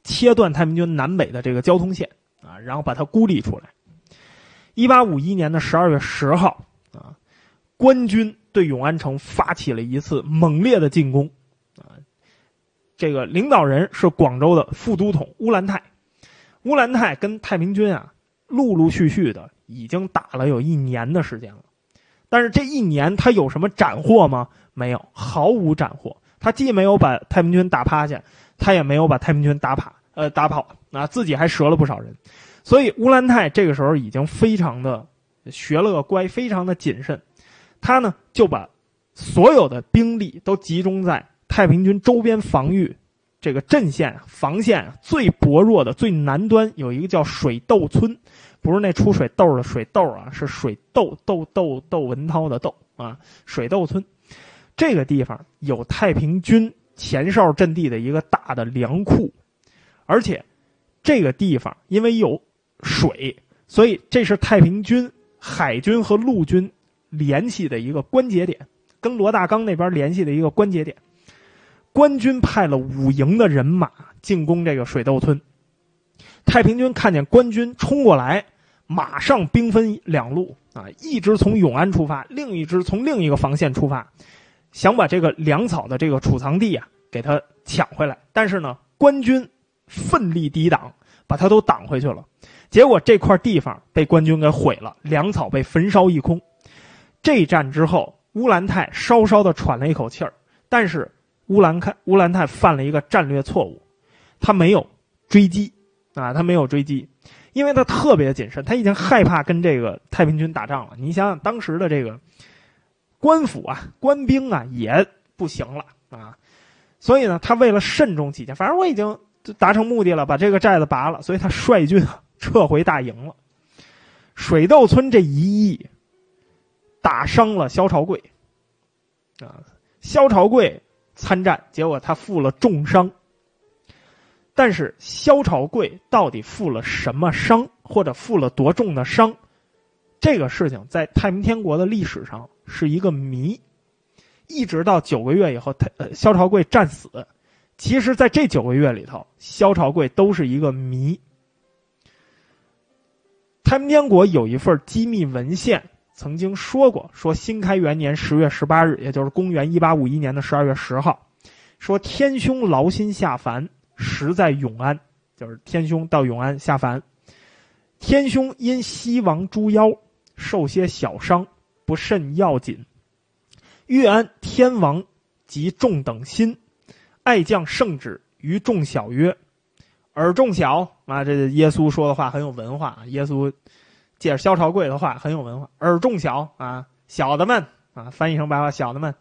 切断太平军南北的这个交通线啊，然后把它孤立出来。一八五一年的十二月十号啊，官军对永安城发起了一次猛烈的进攻啊。这个领导人是广州的副都统乌兰泰，乌兰泰跟太平军啊，陆陆续续的已经打了有一年的时间了。但是这一年他有什么斩获吗？没有，毫无斩获。他既没有把太平军打趴下，他也没有把太平军打趴，呃，打跑啊，自己还折了不少人。所以乌兰泰这个时候已经非常的学了个乖，非常的谨慎。他呢就把所有的兵力都集中在太平军周边防御这个阵线防线最薄弱的最南端，有一个叫水斗村。不是那出水痘的水痘啊，是水窦窦窦窦文涛的窦啊。水窦村这个地方有太平军前哨阵地的一个大的粮库，而且这个地方因为有水，所以这是太平军海军和陆军联系的一个关节点，跟罗大刚那边联系的一个关节点。官军派了五营的人马进攻这个水窦村。太平军看见官军冲过来，马上兵分两路啊，一支从永安出发，另一支从另一个防线出发，想把这个粮草的这个储藏地啊给他抢回来。但是呢，官军奋力抵挡，把他都挡回去了。结果这块地方被官军给毁了，粮草被焚烧一空。这战之后，乌兰泰稍稍的喘了一口气儿，但是乌兰开乌兰泰犯了一个战略错误，他没有追击。啊，他没有追击，因为他特别谨慎，他已经害怕跟这个太平军打仗了。你想想，当时的这个官府啊、官兵啊也不行了啊，所以呢，他为了慎重起见，反正我已经达成目的了，把这个寨子拔了，所以他率军撤回大营了。水窦村这一役打伤了萧朝贵啊，萧朝贵参战，结果他负了重伤。但是萧朝贵到底负了什么伤，或者负了多重的伤？这个事情在太平天国的历史上是一个谜，一直到九个月以后，太呃萧朝贵战死，其实在这九个月里头，萧朝贵都是一个谜。太平天国有一份机密文献曾经说过，说新开元年十月十八日，也就是公元一八五一年的十二月十号，说天兄劳心下凡。实在永安，就是天兄到永安下凡。天兄因西王诛妖受些小伤，不甚要紧。欲安天王及众等心，爱将圣旨于众小曰：“尔众小啊，这耶稣说的话很有文化。耶稣借着萧朝贵的话很有文化。尔众小啊，小的们啊，翻译成白话，小的们，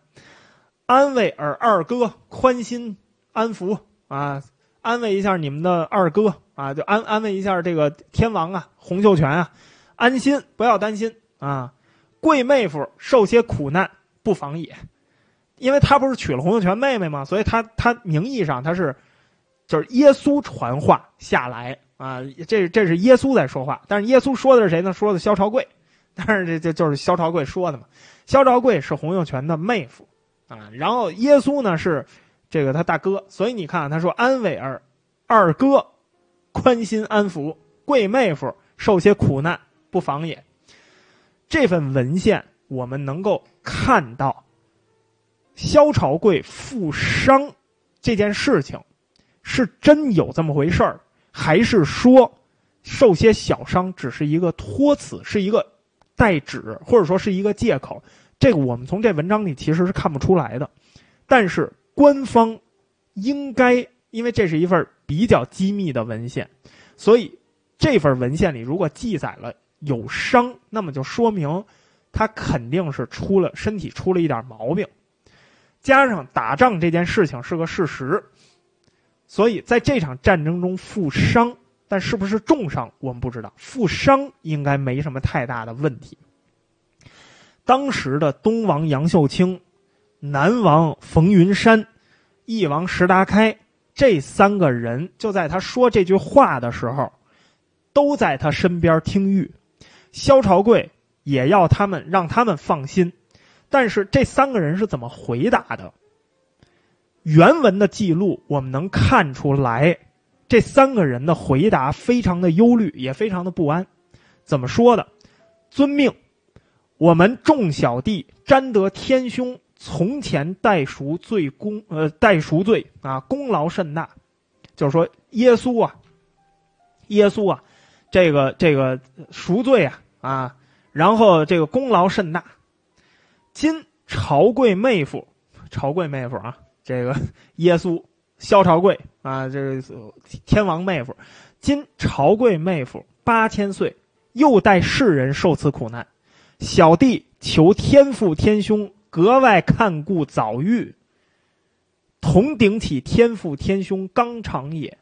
安慰尔二哥，宽心安抚啊。”安慰一下你们的二哥啊，就安安慰一下这个天王啊，洪秀全啊，安心，不要担心啊。贵妹夫受些苦难不妨也，因为他不是娶了洪秀全妹妹吗？所以他他名义上他是就是耶稣传话下来啊，这这是耶稣在说话，但是耶稣说的是谁呢？说的萧朝贵，但是这这就是萧朝贵说的嘛。萧朝贵是洪秀全的妹夫啊，然后耶稣呢是。这个他大哥，所以你看，他说安慰儿二哥，宽心安抚贵妹夫受些苦难不妨也。这份文献我们能够看到，萧朝贵负伤这件事情是真有这么回事儿，还是说受些小伤只是一个托词，是一个代指，或者说是一个借口？这个我们从这文章里其实是看不出来的，但是。官方应该，因为这是一份比较机密的文献，所以这份文献里如果记载了有伤，那么就说明他肯定是出了身体出了一点毛病，加上打仗这件事情是个事实，所以在这场战争中负伤，但是不是重伤我们不知道，负伤应该没什么太大的问题。当时的东王杨秀清。南王冯云山、翼王石达开这三个人，就在他说这句话的时候，都在他身边听谕。萧朝贵也要他们让他们放心，但是这三个人是怎么回答的？原文的记录我们能看出来，这三个人的回答非常的忧虑，也非常的不安。怎么说的？遵命，我们众小弟沾得天兄。从前代赎罪功，呃，代赎罪啊，功劳甚大。就是说，耶稣啊，耶稣啊，这个这个赎罪啊啊，然后这个功劳甚大。今朝贵妹夫，朝贵妹夫啊，这个 (laughs) 耶稣萧朝贵啊，这个天王妹夫，今朝贵妹夫八千岁，又待世人受此苦难，小弟求天父天兄。格外看顾早遇，同顶起天父天兄纲常也。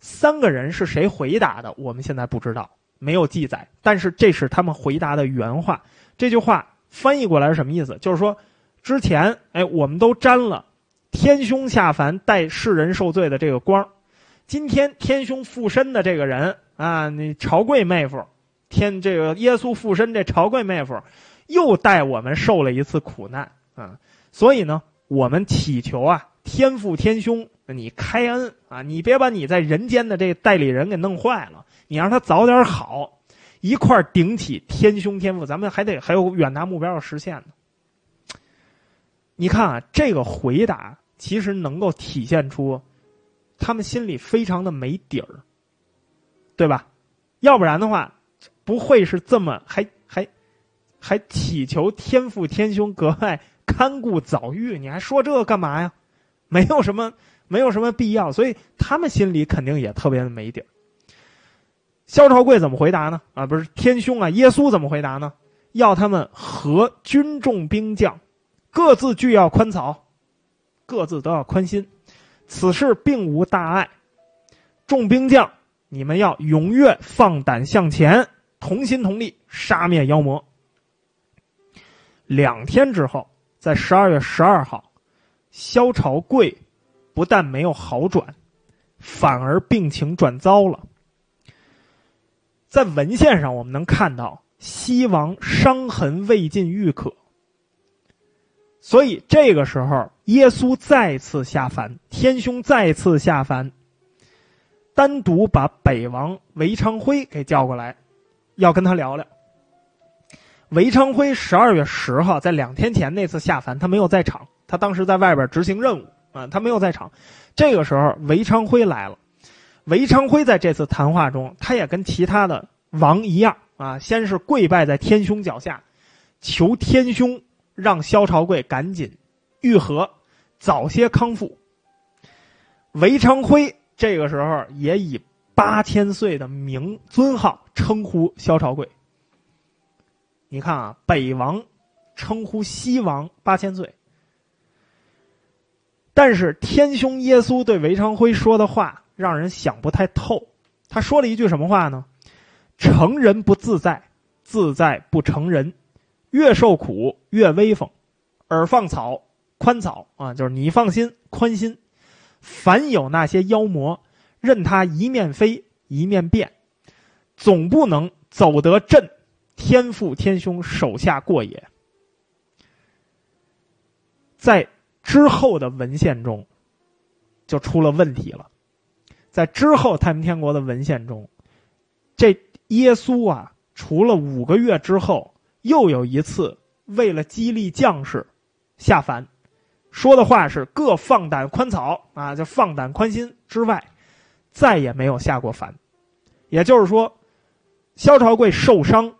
三个人是谁回答的？我们现在不知道，没有记载。但是这是他们回答的原话。这句话翻译过来是什么意思？就是说，之前哎，我们都沾了天兄下凡代世人受罪的这个光。今天天兄附身的这个人啊，你朝贵妹夫，天这个耶稣附身这朝贵妹夫。又带我们受了一次苦难啊！所以呢，我们祈求啊，天父天兄，你开恩啊！你别把你在人间的这代理人给弄坏了，你让他早点好，一块顶起天兄天父，咱们还得还有远大目标要实现呢。你看啊，这个回答其实能够体现出他们心里非常的没底儿，对吧？要不然的话，不会是这么还。还还祈求天父天兄格外看顾早愈，你还说这干嘛呀？没有什么，没有什么必要。所以他们心里肯定也特别的没底儿。萧朝贵怎么回答呢？啊，不是天兄啊，耶稣怎么回答呢？要他们和军众兵将各自俱要宽草，各自都要宽心。此事并无大碍。众兵将，你们要踊跃放胆向前，同心同力杀灭妖魔。两天之后，在十二月十二号，萧朝贵不但没有好转，反而病情转糟了。在文献上，我们能看到西王伤痕未尽愈可，所以这个时候，耶稣再次下凡，天兄再次下凡，单独把北王韦昌辉给叫过来，要跟他聊聊。韦昌辉十二月十号，在两天前那次下凡，他没有在场，他当时在外边执行任务啊，他没有在场。这个时候，韦昌辉来了。韦昌辉在这次谈话中，他也跟其他的王一样啊，先是跪拜在天兄脚下，求天兄让萧朝贵赶紧愈合，早些康复。韦昌辉这个时候也以八千岁的名尊号称呼萧朝贵。你看啊，北王称呼西王八千岁，但是天兄耶稣对韦昌辉说的话让人想不太透。他说了一句什么话呢？成人不自在，自在不成人。越受苦越威风，耳放草，宽草啊，就是你放心，宽心。凡有那些妖魔，任他一面飞一面变，总不能走得朕。天父天兄手下过也，在之后的文献中就出了问题了。在之后太平天国的文献中，这耶稣啊，除了五个月之后，又有一次为了激励将士下凡，说的话是各放胆宽草啊，就放胆宽心之外，再也没有下过凡。也就是说，萧朝贵受伤。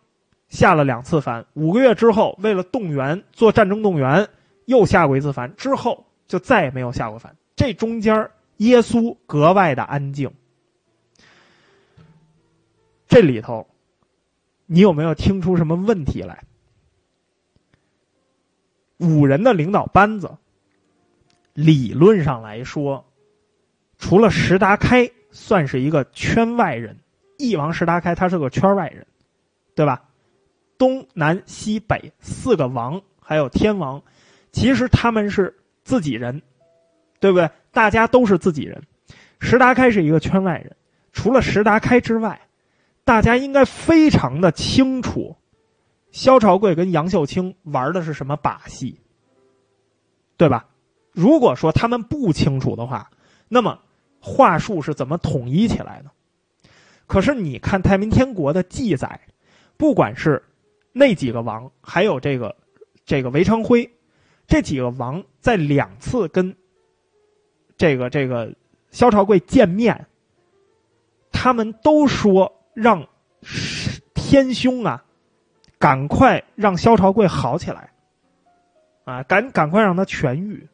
下了两次凡，五个月之后，为了动员做战争动员，又下过一次凡。之后就再也没有下过凡。这中间耶稣格外的安静。这里头，你有没有听出什么问题来？五人的领导班子，理论上来说，除了石达开算是一个圈外人，翼王石达开他是个圈外人，对吧？东南西北四个王，还有天王，其实他们是自己人，对不对？大家都是自己人。石达开是一个圈外人，除了石达开之外，大家应该非常的清楚，萧朝贵跟杨秀清玩的是什么把戏，对吧？如果说他们不清楚的话，那么话术是怎么统一起来的？可是你看太平天国的记载，不管是。那几个王，还有这个，这个韦昌辉，这几个王在两次跟这个这个萧朝贵见面，他们都说让天兄啊，赶快让萧朝贵好起来，啊，赶赶快让他痊愈。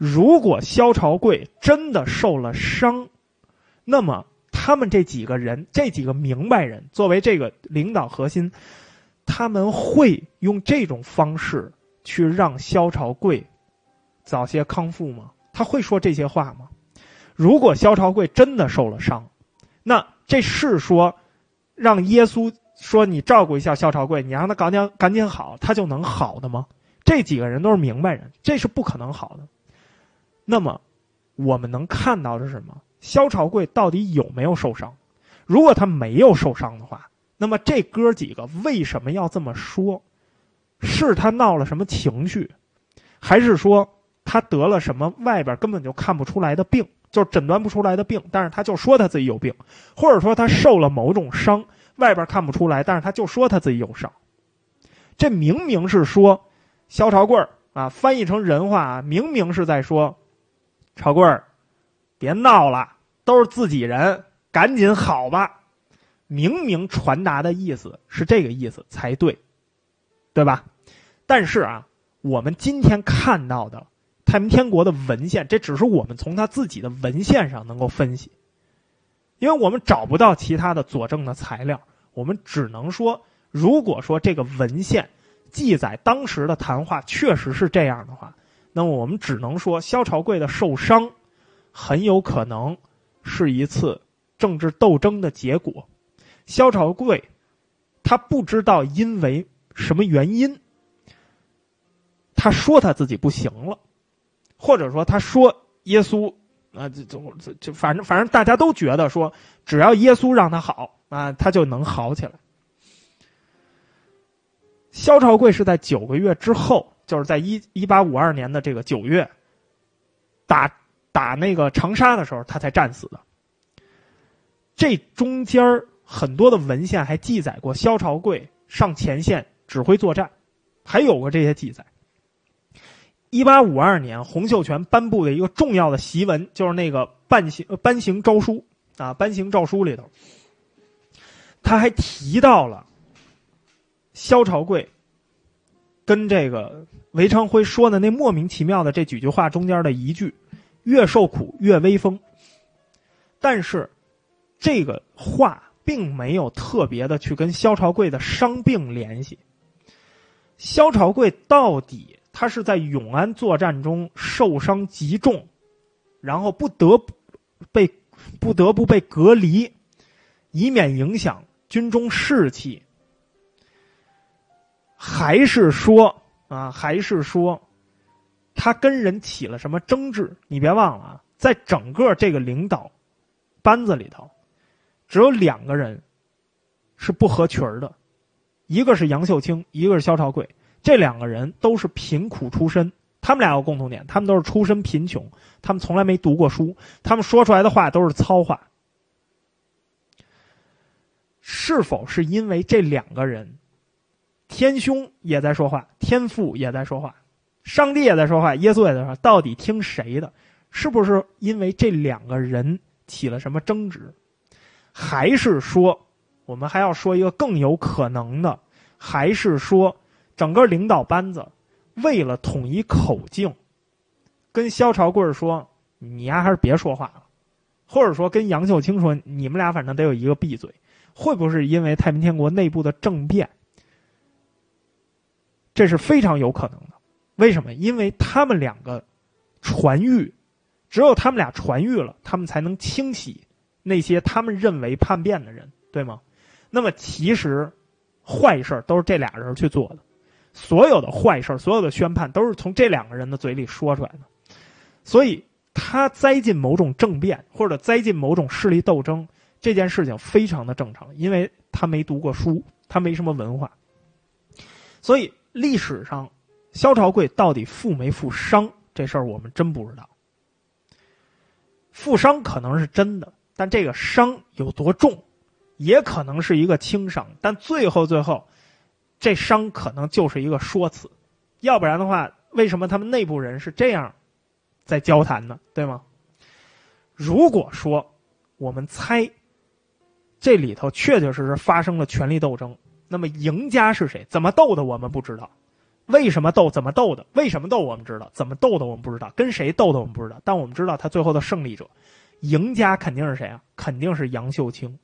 如果萧朝贵真的受了伤，那么他们这几个人，这几个明白人，作为这个领导核心。他们会用这种方式去让萧朝贵早些康复吗？他会说这些话吗？如果萧朝贵真的受了伤，那这是说让耶稣说你照顾一下萧朝贵，你让他赶紧赶紧好，他就能好的吗？这几个人都是明白人，这是不可能好的。那么我们能看到的是什么？萧朝贵到底有没有受伤？如果他没有受伤的话。那么这哥几个为什么要这么说？是他闹了什么情绪，还是说他得了什么外边根本就看不出来的病，就诊断不出来的病？但是他就说他自己有病，或者说他受了某种伤，外边看不出来，但是他就说他自己有伤。这明明是说萧朝贵啊，翻译成人话，明明是在说朝贵儿，别闹了，都是自己人，赶紧好吧。明明传达的意思是这个意思才对，对吧？但是啊，我们今天看到的太平天国的文献，这只是我们从他自己的文献上能够分析，因为我们找不到其他的佐证的材料，我们只能说，如果说这个文献记载当时的谈话确实是这样的话，那么我们只能说萧朝贵的受伤很有可能是一次政治斗争的结果。萧朝贵，他不知道因为什么原因，他说他自己不行了，或者说他说耶稣啊，这这这反正反正大家都觉得说，只要耶稣让他好啊，他就能好起来。萧朝贵是在九个月之后，就是在一一八五二年的这个九月，打打那个长沙的时候，他才战死的。这中间儿。很多的文献还记载过萧朝贵上前线指挥作战，还有过这些记载。一八五二年，洪秀全颁布的一个重要的檄文，就是那个颁行颁行诏书啊，颁行诏书里头，他还提到了萧朝贵跟这个韦昌辉说的那莫名其妙的这几句话中间的一句：“越受苦越威风。”但是这个话。并没有特别的去跟萧朝贵的伤病联系。萧朝贵到底他是在永安作战中受伤极重，然后不得不被不得不被隔离，以免影响军中士气，还是说啊，还是说他跟人起了什么争执？你别忘了啊，在整个这个领导班子里头。只有两个人是不合群的，一个是杨秀清，一个是萧朝贵。这两个人都是贫苦出身，他们俩有共同点，他们都是出身贫穷，他们从来没读过书，他们说出来的话都是糙话。是否是因为这两个人，天兄也在说话，天父也在说话，上帝也在说话，耶稣也在说，到底听谁的？是不是因为这两个人起了什么争执？还是说，我们还要说一个更有可能的，还是说，整个领导班子为了统一口径，跟萧朝贵说：“你丫还是别说话了。”或者说跟杨秀清说：“你们俩反正得有一个闭嘴。”会不会是因为太平天国内部的政变？这是非常有可能的。为什么？因为他们两个传谕，只有他们俩传谕了，他们才能清洗那些他们认为叛变的人，对吗？那么其实坏事都是这俩人去做的，所有的坏事、所有的宣判都是从这两个人的嘴里说出来的。所以他栽进某种政变，或者栽进某种势力斗争。这件事情非常的正常，因为他没读过书，他没什么文化，所以历史上萧朝贵到底负没负伤这事儿，我们真不知道。负伤可能是真的，但这个伤有多重，也可能是一个轻伤。但最后最后，这伤可能就是一个说辞，要不然的话，为什么他们内部人是这样在交谈呢？对吗？如果说我们猜。这里头确确实实发生了权力斗争，那么赢家是谁？怎么斗的我们不知道，为什么斗？怎么斗的？为什么斗我们知道，怎么斗的我们不知道，跟谁斗的我们不知道。但我们知道他最后的胜利者，赢家肯定是谁啊？肯定是杨秀清。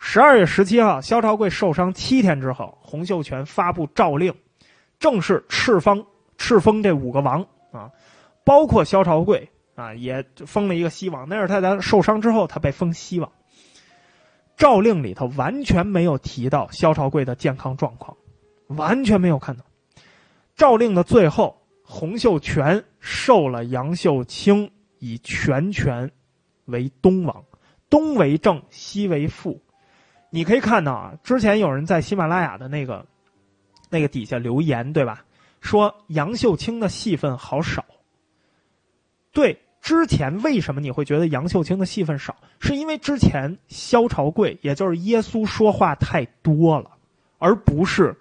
十二月十七号，萧朝贵受伤七天之后，洪秀全发布诏令，正式敕封敕封这五个王啊，包括萧朝贵啊，也封了一个西王。那是他在受伤之后，他被封西王。诏令里头完全没有提到萧朝贵的健康状况，完全没有看到。诏令的最后，洪秀全授了杨秀清以全权为东王，东为正，西为副。你可以看到啊，之前有人在喜马拉雅的那个那个底下留言，对吧？说杨秀清的戏份好少。对。之前为什么你会觉得杨秀清的戏份少？是因为之前萧朝贵，也就是耶稣说话太多了，而不是，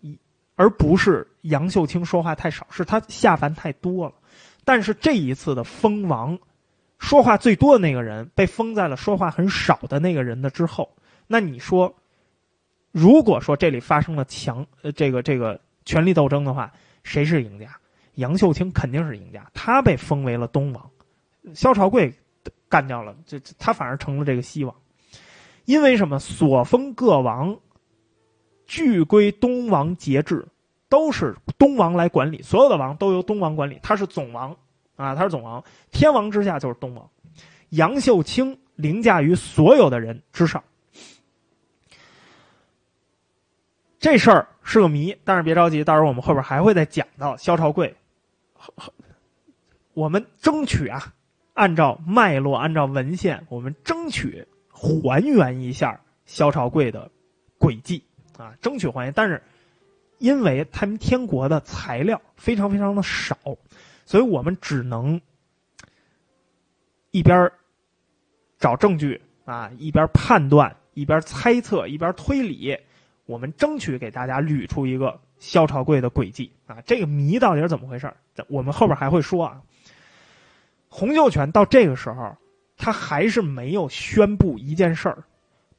一而不是杨秀清说话太少，是他下凡太多了。但是这一次的封王，说话最多的那个人被封在了说话很少的那个人的之后。那你说，如果说这里发生了强呃这个这个权力斗争的话，谁是赢家？杨秀清肯定是赢家，他被封为了东王，萧朝贵干掉了，这他反而成了这个西王，因为什么？所封各王俱归东王节制，都是东王来管理，所有的王都由东王管理，他是总王啊，他是总王，天王之下就是东王，杨秀清凌驾于所有的人之上，这事儿是个谜，但是别着急，到时候我们后边还会再讲到萧朝贵。好我们争取啊，按照脉络，按照文献，我们争取还原一下萧朝贵的轨迹啊，争取还原。但是，因为太平天国的材料非常非常的少，所以我们只能一边找证据啊，一边判断，一边猜测，一边推理。我们争取给大家捋出一个萧朝贵的诡计啊，这个谜到底是怎么回事我们后边还会说啊。洪秀全到这个时候，他还是没有宣布一件事儿，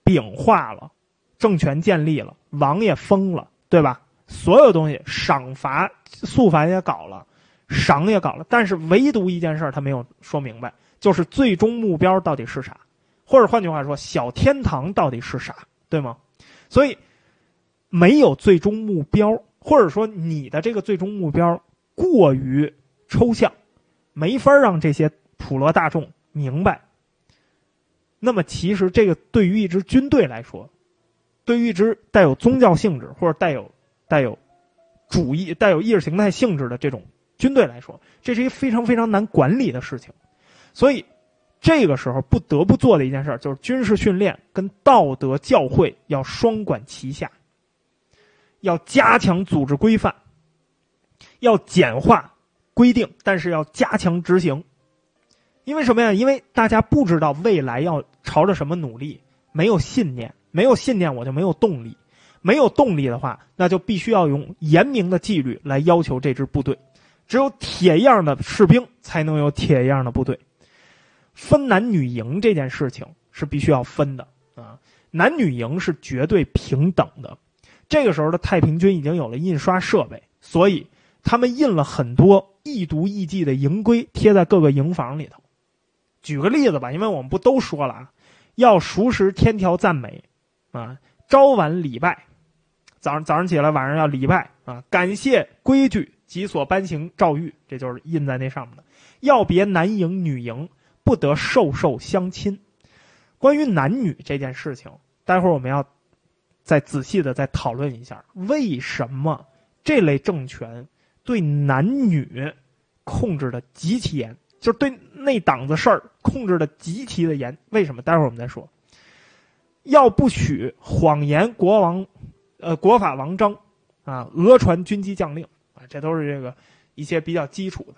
禀化了，政权建立了，王也封了，对吧？所有东西赏罚肃反也搞了，赏也搞了，但是唯独一件事儿他没有说明白，就是最终目标到底是啥，或者换句话说，小天堂到底是啥，对吗？所以。没有最终目标，或者说你的这个最终目标过于抽象，没法让这些普罗大众明白。那么，其实这个对于一支军队来说，对于一支带有宗教性质或者带有带有主义、带有意识形态性质的这种军队来说，这是一非常非常难管理的事情。所以，这个时候不得不做的一件事就是军事训练跟道德教诲要双管齐下。要加强组织规范，要简化规定，但是要加强执行。因为什么呀？因为大家不知道未来要朝着什么努力，没有信念，没有信念我就没有动力，没有动力的话，那就必须要用严明的纪律来要求这支部队。只有铁样的士兵，才能有铁样的部队。分男女营这件事情是必须要分的啊，男女营是绝对平等的。这个时候的太平军已经有了印刷设备，所以他们印了很多易读易记的营规，贴在各个营房里头。举个例子吧，因为我们不都说了啊，要熟识天条赞美，啊，朝晚礼拜，早上早上起来，晚上要礼拜啊，感谢规矩及所颁行诏谕，这就是印在那上面的。要别男营女营，不得授受相亲。关于男女这件事情，待会儿我们要再仔细的再讨论一下，为什么这类政权对男女控制的极其严。就是对那档子事儿控制的极其的严，为什么？待会儿我们再说。要不许谎言国王，呃，国法王章，啊，讹传军机将令，啊，这都是这个一些比较基础的。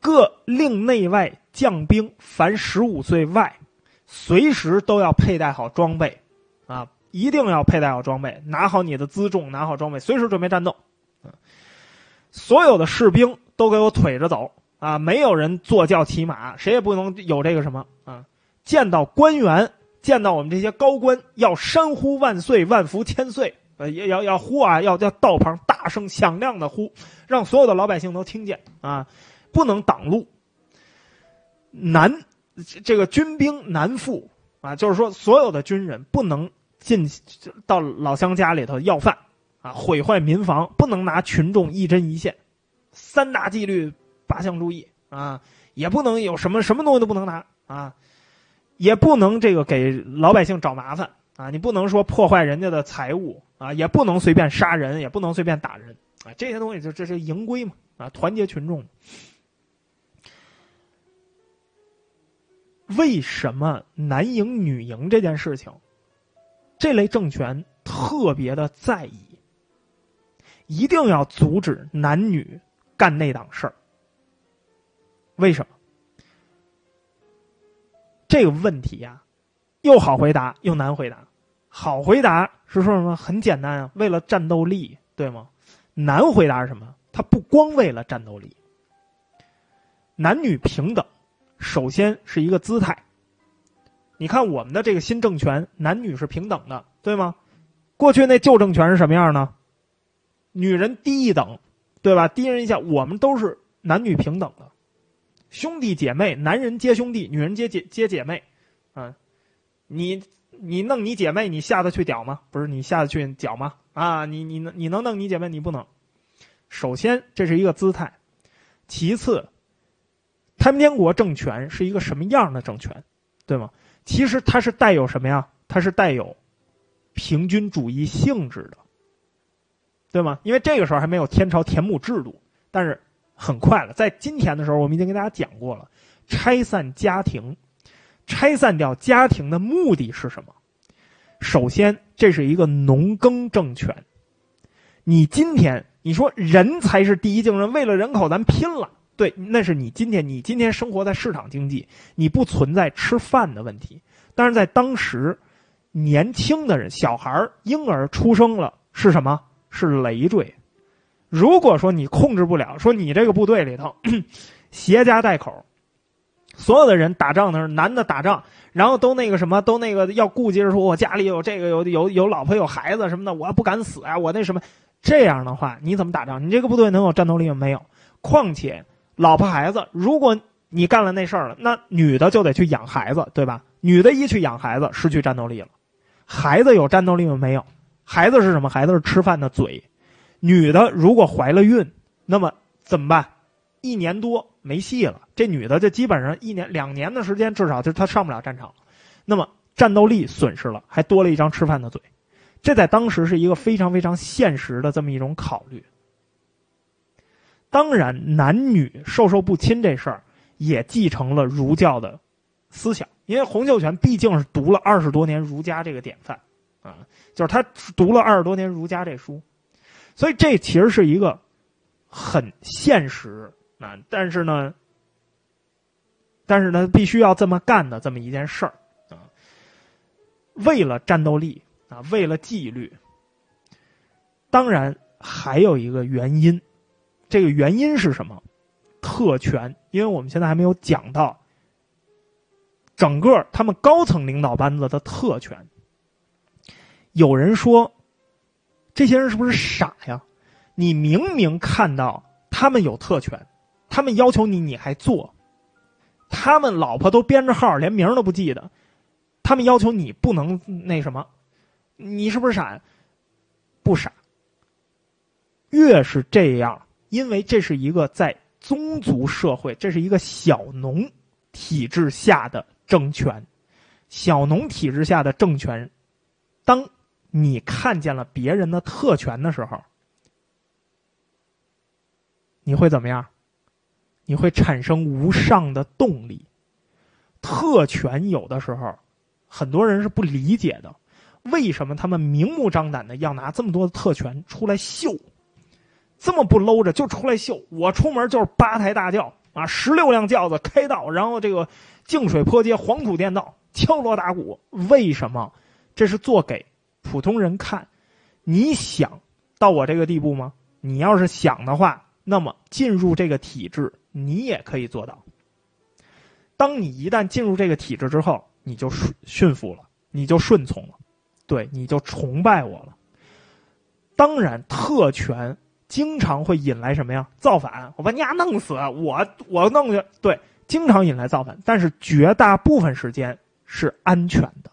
各令内外将兵，凡十五岁外，随时都要佩戴好装备，啊，一定要佩戴好装备，拿好你的辎重，拿好装备，随时准备战斗。所有的士兵都给我腿着走。啊，没有人坐轿骑马，谁也不能有这个什么啊！见到官员，见到我们这些高官，要山呼万岁，万福千岁，呃，也要要呼啊，要在道旁大声响亮的呼，让所有的老百姓都听见啊！不能挡路。难，这个军兵难赴啊，就是说所有的军人不能进到老乡家里头要饭啊，毁坏民房，不能拿群众一针一线，三大纪律。八项注意啊，也不能有什么什么东西都不能拿啊，也不能这个给老百姓找麻烦啊，你不能说破坏人家的财物啊，也不能随便杀人，也不能随便打人啊，这些东西就这是营规嘛啊，团结群众。为什么男营女营这件事情，这类政权特别的在意，一定要阻止男女干那档事儿？为什么？这个问题呀，又好回答又难回答。好回答是说什么？很简单啊，为了战斗力，对吗？难回答是什么？它不光为了战斗力。男女平等，首先是一个姿态。你看我们的这个新政权，男女是平等的，对吗？过去那旧政权是什么样呢？女人低一等，对吧？低人一下，我们都是男女平等的。兄弟姐妹，男人接兄弟，女人接姐接姐妹，啊，你你弄你姐妹，你下得去屌吗？不是你下得去屌吗？啊，你你你能弄你姐妹，你不能。首先这是一个姿态，其次，太平天国政权是一个什么样的政权，对吗？其实它是带有什么呀？它是带有平均主义性质的，对吗？因为这个时候还没有天朝田亩制度，但是。很快了，在今天的时候，我们已经给大家讲过了，拆散家庭，拆散掉家庭的目的是什么？首先，这是一个农耕政权。你今天你说人才是第一竞争，为了人口咱拼了，对，那是你今天你今天生活在市场经济，你不存在吃饭的问题。但是在当时，年轻的人、小孩婴儿出生了是什么？是累赘。如果说你控制不了，说你这个部队里头，(clears throat) 携家带口，所有的人打仗的时候，男的打仗，然后都那个什么，都那个要顾及着说，我家里有这个有有有老婆有孩子什么的，我不敢死啊，我那什么，这样的话你怎么打仗？你这个部队能有战斗力吗？没有。况且老婆孩子，如果你干了那事儿了，那女的就得去养孩子，对吧？女的一去养孩子，失去战斗力了。孩子有战斗力吗？没有。孩子是什么？孩子是吃饭的嘴。女的如果怀了孕，那么怎么办？一年多没戏了。这女的就基本上一年两年的时间，至少就她上不了战场，那么战斗力损失了，还多了一张吃饭的嘴。这在当时是一个非常非常现实的这么一种考虑。当然，男女授受不亲这事儿也继承了儒教的思想，因为洪秀全毕竟是读了二十多年儒家这个典范啊，就是他读了二十多年儒家这书。所以这其实是一个很现实啊，但是呢，但是呢，必须要这么干的这么一件事儿啊。为了战斗力啊，为了纪律，当然还有一个原因，这个原因是什么？特权，因为我们现在还没有讲到整个他们高层领导班子的特权。有人说。这些人是不是傻呀？你明明看到他们有特权，他们要求你，你还做；他们老婆都编着号，连名都不记得，他们要求你不能那什么，你是不是傻？不傻。越是这样，因为这是一个在宗族社会，这是一个小农体制下的政权，小农体制下的政权，当你看见了别人的特权的时候，你会怎么样？你会产生无上的动力。特权有的时候，很多人是不理解的，为什么他们明目张胆的要拿这么多的特权出来秀？这么不搂着就出来秀，我出门就是八抬大轿啊，十六辆轿子开道，然后这个净水坡街、黄土垫道、敲锣打鼓，为什么？这是做给普通人看。你想到我这个地步吗？你要是想的话，那么进入这个体制，你也可以做到。当你一旦进入这个体制之后，你就顺驯服了，你就顺从了，对，你就崇拜我了。当然，特权。经常会引来什么呀？造反！我把你丫弄死！我我弄去。对，经常引来造反，但是绝大部分时间是安全的，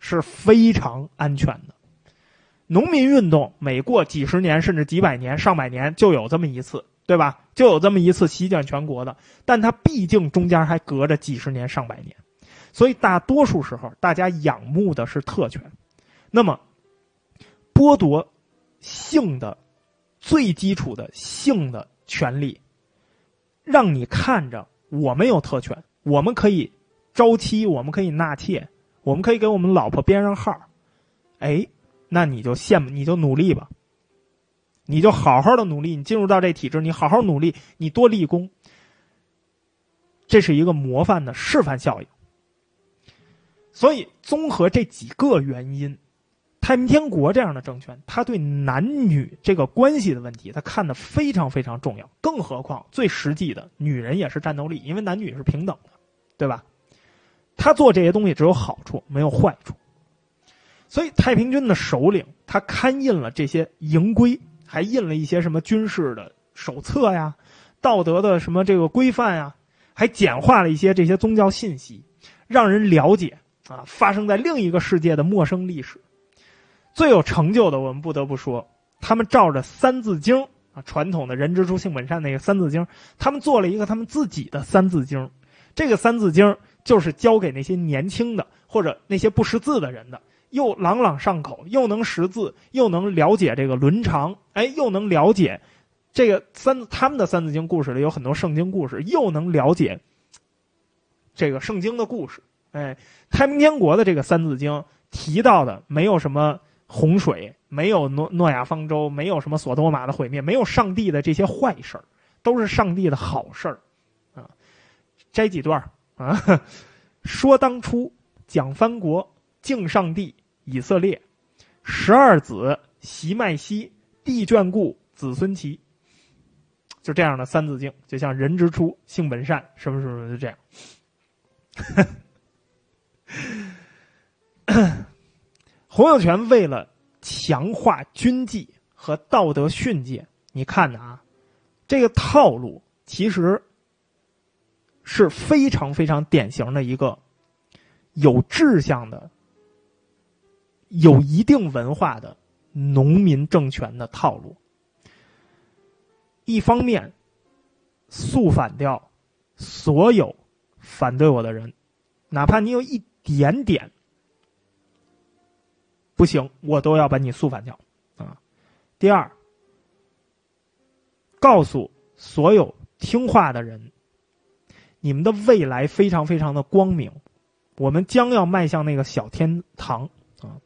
是非常安全的。农民运动每过几十年甚至几百年、上百年就有这么一次，对吧？就有这么一次席卷全国的，但它毕竟中间还隔着几十年、上百年，所以大多数时候大家仰慕的是特权。那么，剥夺性的。最基础的性的权利，让你看着我们有特权，我们可以招妻，我们可以纳妾，我们可以给我们老婆编上号，哎，那你就羡慕，你就努力吧，你就好好的努力，你进入到这体制，你好好努力，你多立功，这是一个模范的示范效应。所以，综合这几个原因。太平天国这样的政权，他对男女这个关系的问题，他看得非常非常重要。更何况最实际的，女人也是战斗力，因为男女是平等的，对吧？他做这些东西只有好处，没有坏处。所以太平军的首领，他刊印了这些营规，还印了一些什么军事的手册呀、道德的什么这个规范呀，还简化了一些这些宗教信息，让人了解啊发生在另一个世界的陌生历史。最有成就的，我们不得不说，他们照着《三字经》啊，传统的“人之初，性本善”那个《三字经》，他们做了一个他们自己的《三字经》。这个《三字经》就是教给那些年轻的或者那些不识字的人的，又朗朗上口，又能识字，又能了解这个伦常，哎，又能了解这个三他们的《三字经》故事里有很多圣经故事，又能了解这个圣经的故事。哎，太平天国的这个《三字经》提到的没有什么。洪水没有诺诺亚方舟，没有什么索多玛的毁灭，没有上帝的这些坏事儿，都是上帝的好事儿，啊，摘几段啊，说当初讲藩国敬上帝以色列，十二子习麦西，帝眷顾子孙齐，就这样的三字经，就像人之初性本善，什么什么就这样。(laughs) 洪秀全为了强化军纪和道德训诫，你看呢啊，这个套路其实是非常非常典型的一个有志向的、有一定文化的农民政权的套路。一方面，肃反掉所有反对我的人，哪怕你有一点点。不行，我都要把你肃反掉，啊！第二，告诉所有听话的人，你们的未来非常非常的光明，我们将要迈向那个小天堂啊！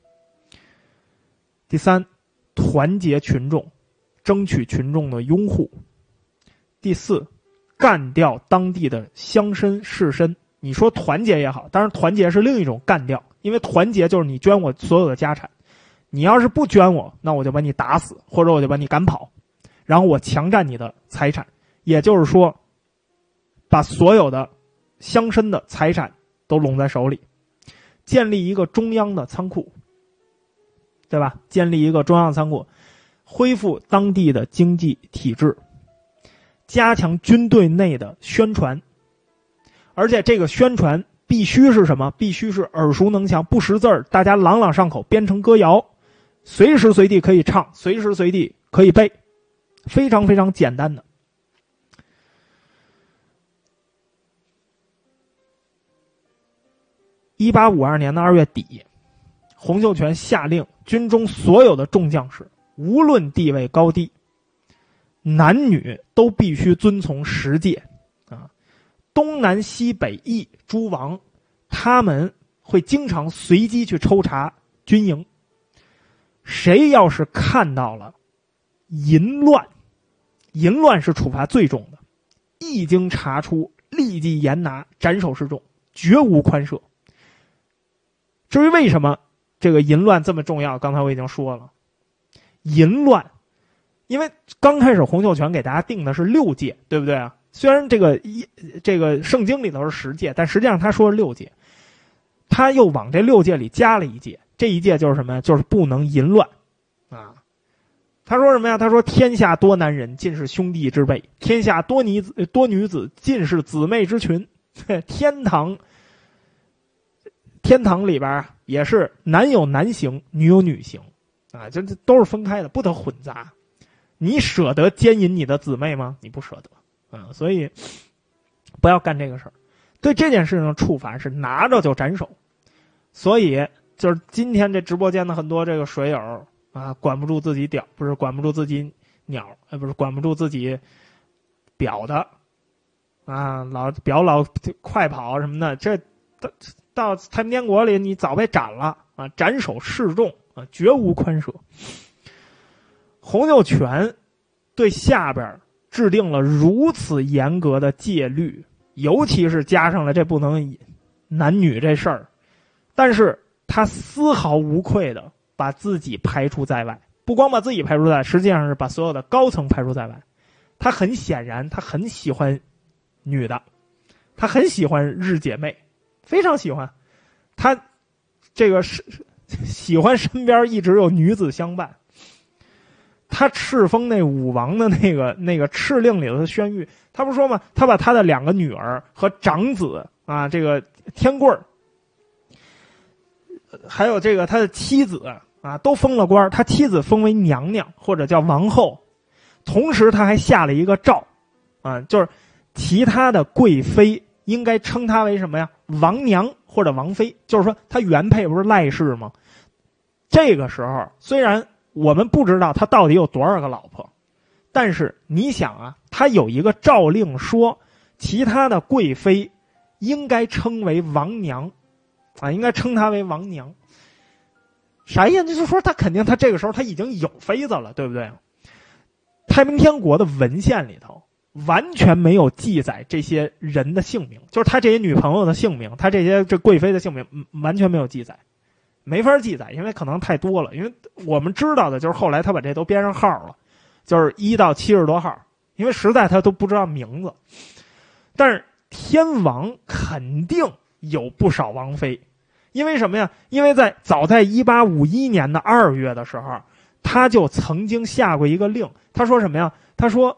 第三，团结群众，争取群众的拥护。第四，干掉当地的乡绅士绅。你说团结也好，当然团结是另一种干掉。因为团结就是你捐我所有的家产，你要是不捐我，那我就把你打死，或者我就把你赶跑，然后我强占你的财产，也就是说，把所有的乡绅的财产都拢在手里，建立一个中央的仓库，对吧？建立一个中央仓库，恢复当地的经济体制，加强军队内的宣传，而且这个宣传必须是什么？必须是耳熟能详、不识字儿，大家朗朗上口，编成歌谣，随时随地可以唱，随时随地可以背，非常非常简单的。一八五二年的二月底，洪秀全下令军中所有的众将士，无论地位高低，男女都必须遵从十诫。东南西北翼诸王，他们会经常随机去抽查军营。谁要是看到了淫乱，淫乱是处罚最重的，一经查出，立即严拿，斩首示众，绝无宽赦。至于为什么这个淫乱这么重要，刚才我已经说了，淫乱，因为刚开始洪秀全给大家定的是六戒，对不对啊？虽然这个一这个圣经里头是十戒，但实际上他说是六戒，他又往这六戒里加了一戒，这一戒就是什么呀？就是不能淫乱，啊，他说什么呀？他说天下多男人，尽是兄弟之辈；天下多女子，多女子，尽是姊妹之群。(laughs) 天堂。天堂里边也是男有男行，女有女行，啊，这这都是分开的，不得混杂。你舍得奸淫你的姊妹吗？你不舍得，嗯，所以不要干这个事儿。对这件事情的处罚是拿着就斩首。所以就是今天这直播间的很多这个水友啊，管不住自己屌，不是管不住自己鸟，哎，不是管不住自己表的，啊，老表老快跑什么的，这到。到太平天国里，你早被斩了啊！斩首示众啊，绝无宽赦。洪秀全对下边制定了如此严格的戒律，尤其是加上了这不能男女这事儿，但是他丝毫无愧的把自己排除在外，不光把自己排除在外，实际上是把所有的高层排除在外。他很显然，他很喜欢女的，他很喜欢日姐妹。非常喜欢，他这个是喜欢身边一直有女子相伴。他敕封那武王的那个 (laughs) 那个敕令里头的宣谕，他不说吗？他把他的两个女儿和长子啊，这个天贵儿，还有这个他的妻子啊，都封了官他妻子封为娘娘或者叫王后，同时他还下了一个诏，啊，就是其他的贵妃。应该称他为什么呀？王娘或者王妃，就是说他原配不是赖氏吗？这个时候虽然我们不知道他到底有多少个老婆，但是你想啊，他有一个诏令说，其他的贵妃应该称为王娘，啊，应该称她为王娘。啥意思？就是说他肯定他这个时候他已经有妃子了，对不对？太平天国的文献里头。完全没有记载这些人的姓名，就是他这些女朋友的姓名，他这些这贵妃的姓名，完全没有记载，没法记载，因为可能太多了。因为我们知道的就是后来他把这都编上号了，就是一到七十多号，因为实在他都不知道名字。但是天王肯定有不少王妃，因为什么呀？因为在早在一八五一年的二月的时候，他就曾经下过一个令，他说什么呀？他说。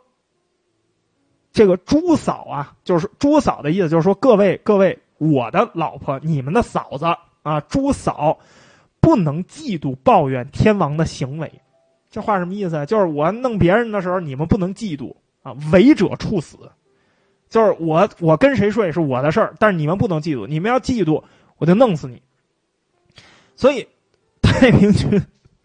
这个朱嫂啊，就是朱嫂的意思，就是说各位各位，我的老婆，你们的嫂子啊，朱嫂不能嫉妒抱怨天王的行为。这话什么意思啊？就是我弄别人的时候，你们不能嫉妒啊，违者处死。就是我我跟谁睡是我的事儿，但是你们不能嫉妒，你们要嫉妒，我就弄死你。所以太平军，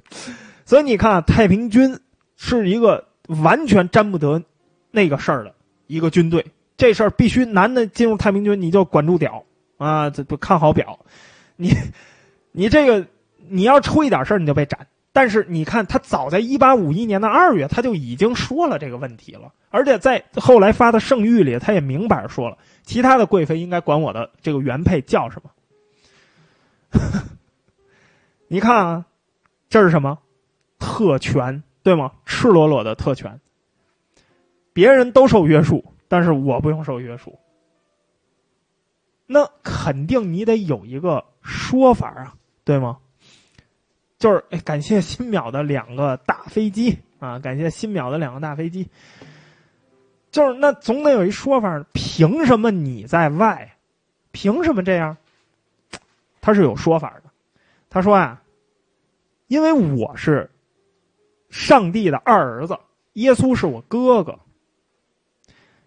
(laughs) 所以你看，太平军是一个完全沾不得那个事儿的。一个军队，这事儿必须男的进入太平军，你就管住表啊，这不看好表，你，你这个你要出一点事儿，你就被斩。但是你看，他早在一八五一年的二月，他就已经说了这个问题了，而且在后来发的圣谕里，他也明摆说了，其他的贵妃应该管我的这个原配叫什么。(laughs) 你看啊，这是什么？特权，对吗？赤裸裸的特权。别人都受约束，但是我不用受约束。那肯定你得有一个说法啊，对吗？就是哎，感谢新淼的两个大飞机啊，感谢新淼的两个大飞机。就是那总得有一说法，凭什么你在外？凭什么这样？他是有说法的。他说啊，因为我是上帝的二儿子，耶稣是我哥哥。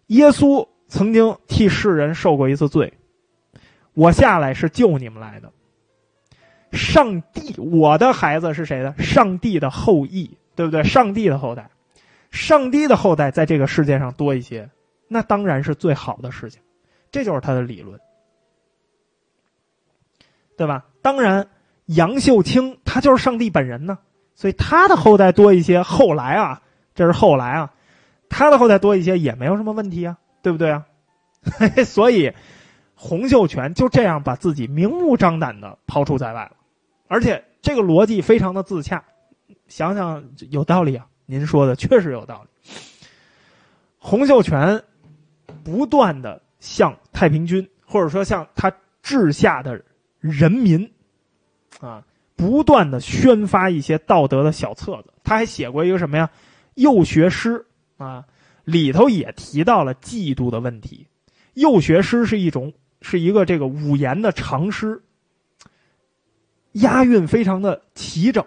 耶稣曾经替世人受过一次罪，我下来是救你们来的。上帝，我的孩子是谁的？上帝的后裔，对不对？上帝的后代。上帝的后代在这个世界上多一些，那当然是最好的事情，这就是他的理论，对吧？当然，杨秀清他就是上帝本人呢，所以他的后代多一些。后来啊，这是后来啊，他的后代多一些也没有什么问题啊，对不对啊？(laughs) 所以，洪秀全就这样把自己明目张胆的抛出在外了，而且这个逻辑非常的自洽，想想有道理啊。您说的确实有道理。洪秀全不断的向太平军，或者说向他治下的人民，啊，不断的宣发一些道德的小册子。他还写过一个什么呀？幼学诗啊，里头也提到了嫉妒的问题。幼学诗是一种，是一个这个五言的长诗，押韵非常的齐整。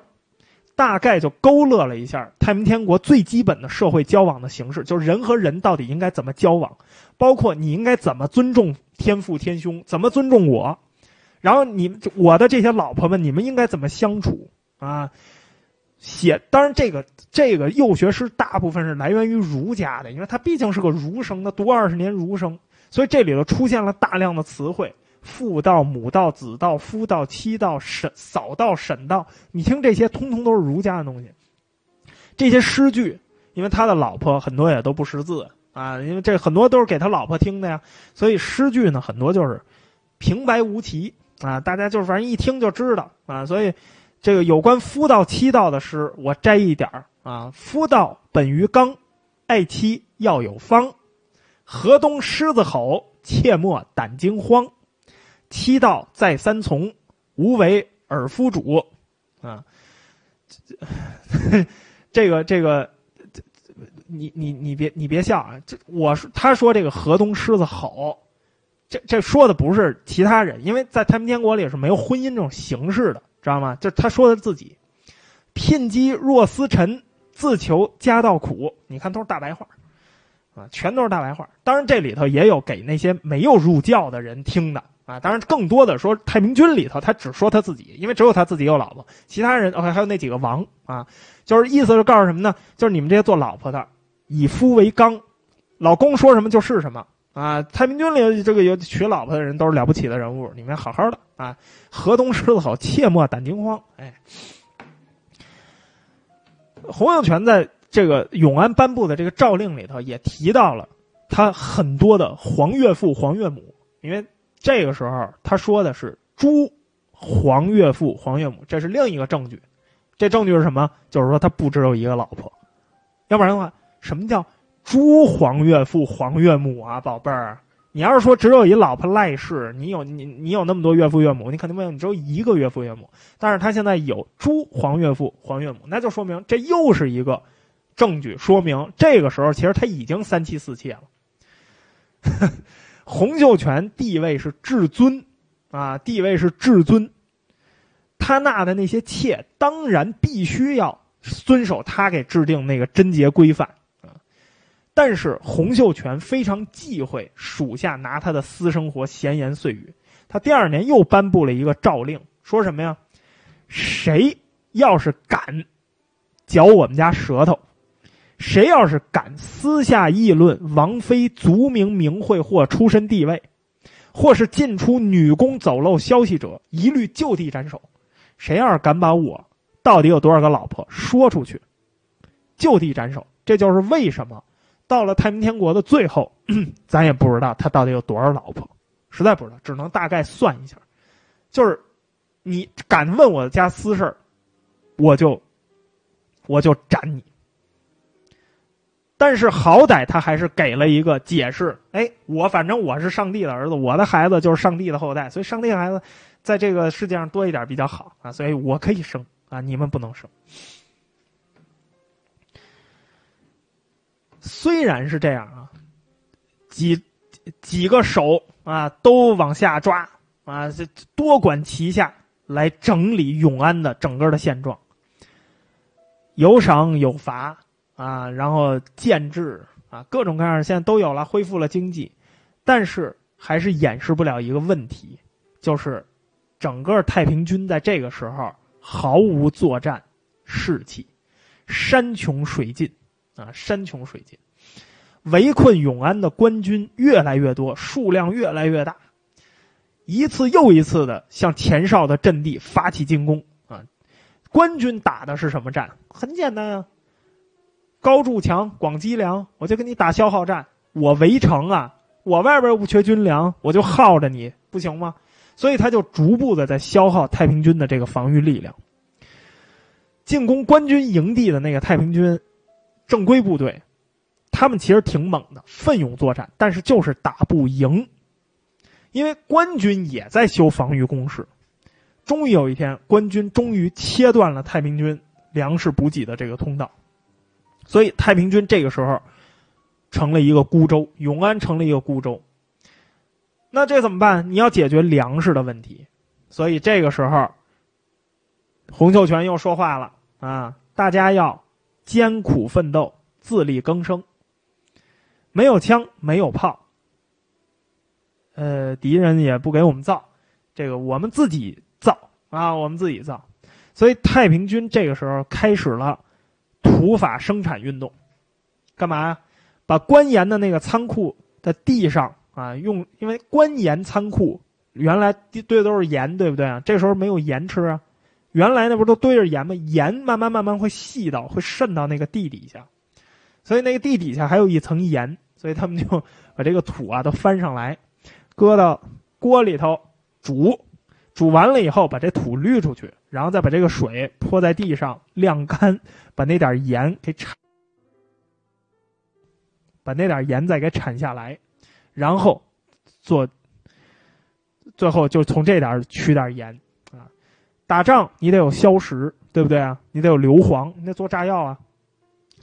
大概就勾勒了一下太平天国最基本的社会交往的形式，就是人和人到底应该怎么交往，包括你应该怎么尊重天父天兄，怎么尊重我，然后你我的这些老婆们，你们应该怎么相处啊？写，当然这个这个幼学诗大部分是来源于儒家的，因为他毕竟是个儒生，他读二十年儒生，所以这里头出现了大量的词汇。父道、母道、子道、夫道、妻道、婶嫂道、婶道，你听这些，通通都是儒家的东西。这些诗句，因为他的老婆很多也都不识字啊，因为这很多都是给他老婆听的呀，所以诗句呢很多就是平白无奇啊，大家就是反正一听就知道啊。所以这个有关夫道、妻道的诗，我摘一点啊。夫道本于刚，爱妻要有方。河东狮子吼，切莫胆惊慌。七道再三从，无为尔夫主，啊，这 (laughs) 个这个，你你你别你别笑啊！这我他说这个河东狮子吼，这这说的不是其他人，因为在太平天国里是没有婚姻这种形式的，知道吗？就他说的自己，聘姬若思臣，自求家道苦。你看都是大白话，啊，全都是大白话。当然这里头也有给那些没有入教的人听的。啊，当然，更多的说太平军里头，他只说他自己，因为只有他自己有老婆，其他人，OK，还有那几个王啊，就是意思是告诉什么呢？就是你们这些做老婆的，以夫为纲，老公说什么就是什么啊。太平军里这个有娶老婆的人都是了不起的人物，你们好好的啊。河东狮子吼，切莫胆惊慌。哎，洪秀全在这个永安颁布的这个诏令里头也提到了他很多的皇岳父、皇岳母，因为。这个时候，他说的是朱黄岳父、黄岳母，这是另一个证据。这证据是什么？就是说他不只有一个老婆，要不然的话，什么叫朱黄岳父、黄岳母啊，宝贝儿？你要是说只有一老婆赖氏，你有你你有那么多岳父岳母，你肯定没有，你只有一个岳父岳母。但是他现在有朱黄岳父、黄岳母，那就说明这又是一个证据，说明这个时候其实他已经三妻四妾了。(laughs) 洪秀全地位是至尊，啊，地位是至尊。他纳的那些妾，当然必须要遵守他给制定那个贞洁规范啊。但是洪秀全非常忌讳属下拿他的私生活闲言碎语。他第二年又颁布了一个诏令，说什么呀？谁要是敢嚼我们家舌头？谁要是敢私下议论王妃族名名讳或出身地位，或是进出女宫走漏消息者，一律就地斩首。谁要是敢把我到底有多少个老婆说出去，就地斩首。这就是为什么到了太平天国的最后，(clears throat) 咱也不知道他到底有多少老婆，实在不知道，只能大概算一下。就是你敢问我家私事我就我就斩你。但是好歹他还是给了一个解释，哎，我反正我是上帝的儿子，我的孩子就是上帝的后代，所以上帝的孩子在这个世界上多一点比较好啊，所以我可以生啊，你们不能生。虽然是这样啊，几几个手啊都往下抓啊，这多管齐下来整理永安的整个的现状，有赏有罚啊，然后建制啊，各种各样现在都有了，恢复了经济，但是还是掩饰不了一个问题，就是整个太平军在这个时候毫无作战士气，山穷水尽啊，山穷水尽，围困永安的官军越来越多，数量越来越大，一次又一次的向前哨的阵地发起进攻啊！官军打的是什么战？很简单啊，高筑墙，广积粮，我就跟你打消耗战。我围城啊，我外边又不缺军粮，我就耗着你，不行吗？所以他就逐步的在消耗太平军的这个防御力量。进攻官军营地的那个太平军正规部队，他们其实挺猛的，奋勇作战，但是就是打不赢，因为官军也在修防御工事。终于有一天，官军终于切断了太平军粮食补给的这个通道，所以太平军这个时候成了一个孤舟，永安成了一个孤舟。那这怎么办？你要解决粮食的问题，所以这个时候，洪秀全又说话了啊！大家要艰苦奋斗，自力更生。没有枪，没有炮，呃，敌人也不给我们造，这个我们自己造啊，我们自己造。所以太平军这个时候开始了土法生产运动，干嘛呀？把官盐的那个仓库的地上啊，用因为官盐仓库原来堆的都是盐，对不对啊？这时候没有盐吃啊，原来那不都堆着盐吗？盐慢慢慢慢会细到，会渗到那个地底下，所以那个地底下还有一层盐，所以他们就把这个土啊都翻上来，搁到锅里头煮，煮完了以后把这土滤出去，然后再把这个水泼在地上晾干，把那点盐给铲，把那点盐再给铲下来，然后做，最后就从这点取点盐啊。打仗你得有硝石，对不对啊？你得有硫磺，你得做炸药啊。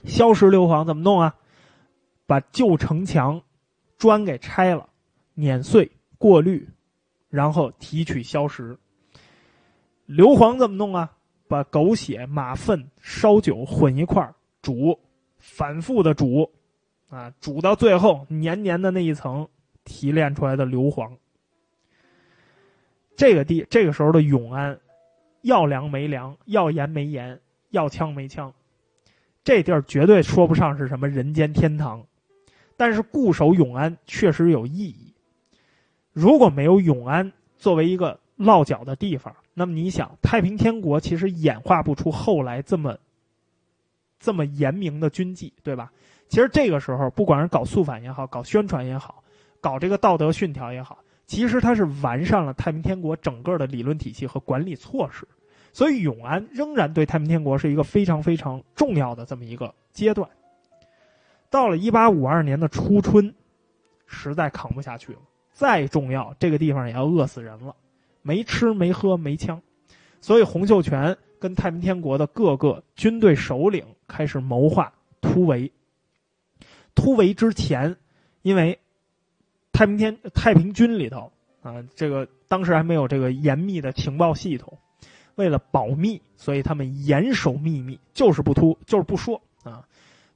硝石硫磺怎么弄啊？把旧城墙砖给拆了，碾碎，过滤，然后提取硝石。硫磺怎么弄啊？把狗血、马粪、烧酒混一块儿煮，反复的煮，啊，煮到最后黏黏的那一层提炼出来的硫磺。这个地这个时候的永安，要粮没粮，要盐没盐，要枪没枪，这地儿绝对说不上是什么人间天堂，但是固守永安确实有意义。如果没有永安作为一个落脚的地方，那么你想，太平天国其实演化不出后来这么这么严明的军纪，对吧？其实这个时候，不管是搞肃反也好，搞宣传也好，搞这个道德训条也好，其实它是完善了太平天国整个的理论体系和管理措施。所以永安仍然对太平天国是一个非常非常重要的这么一个阶段。到了一八五二年的初春，实在扛不下去了，再重要这个地方也要饿死人了，没吃没喝没枪，所以洪秀全跟太平天国的各个军队首领开始谋划突围。突围之前，因为太平天太平军里头啊，这个当时还没有这个严密的情报系统，为了保密，所以他们严守秘密，就是不突，就是不说啊，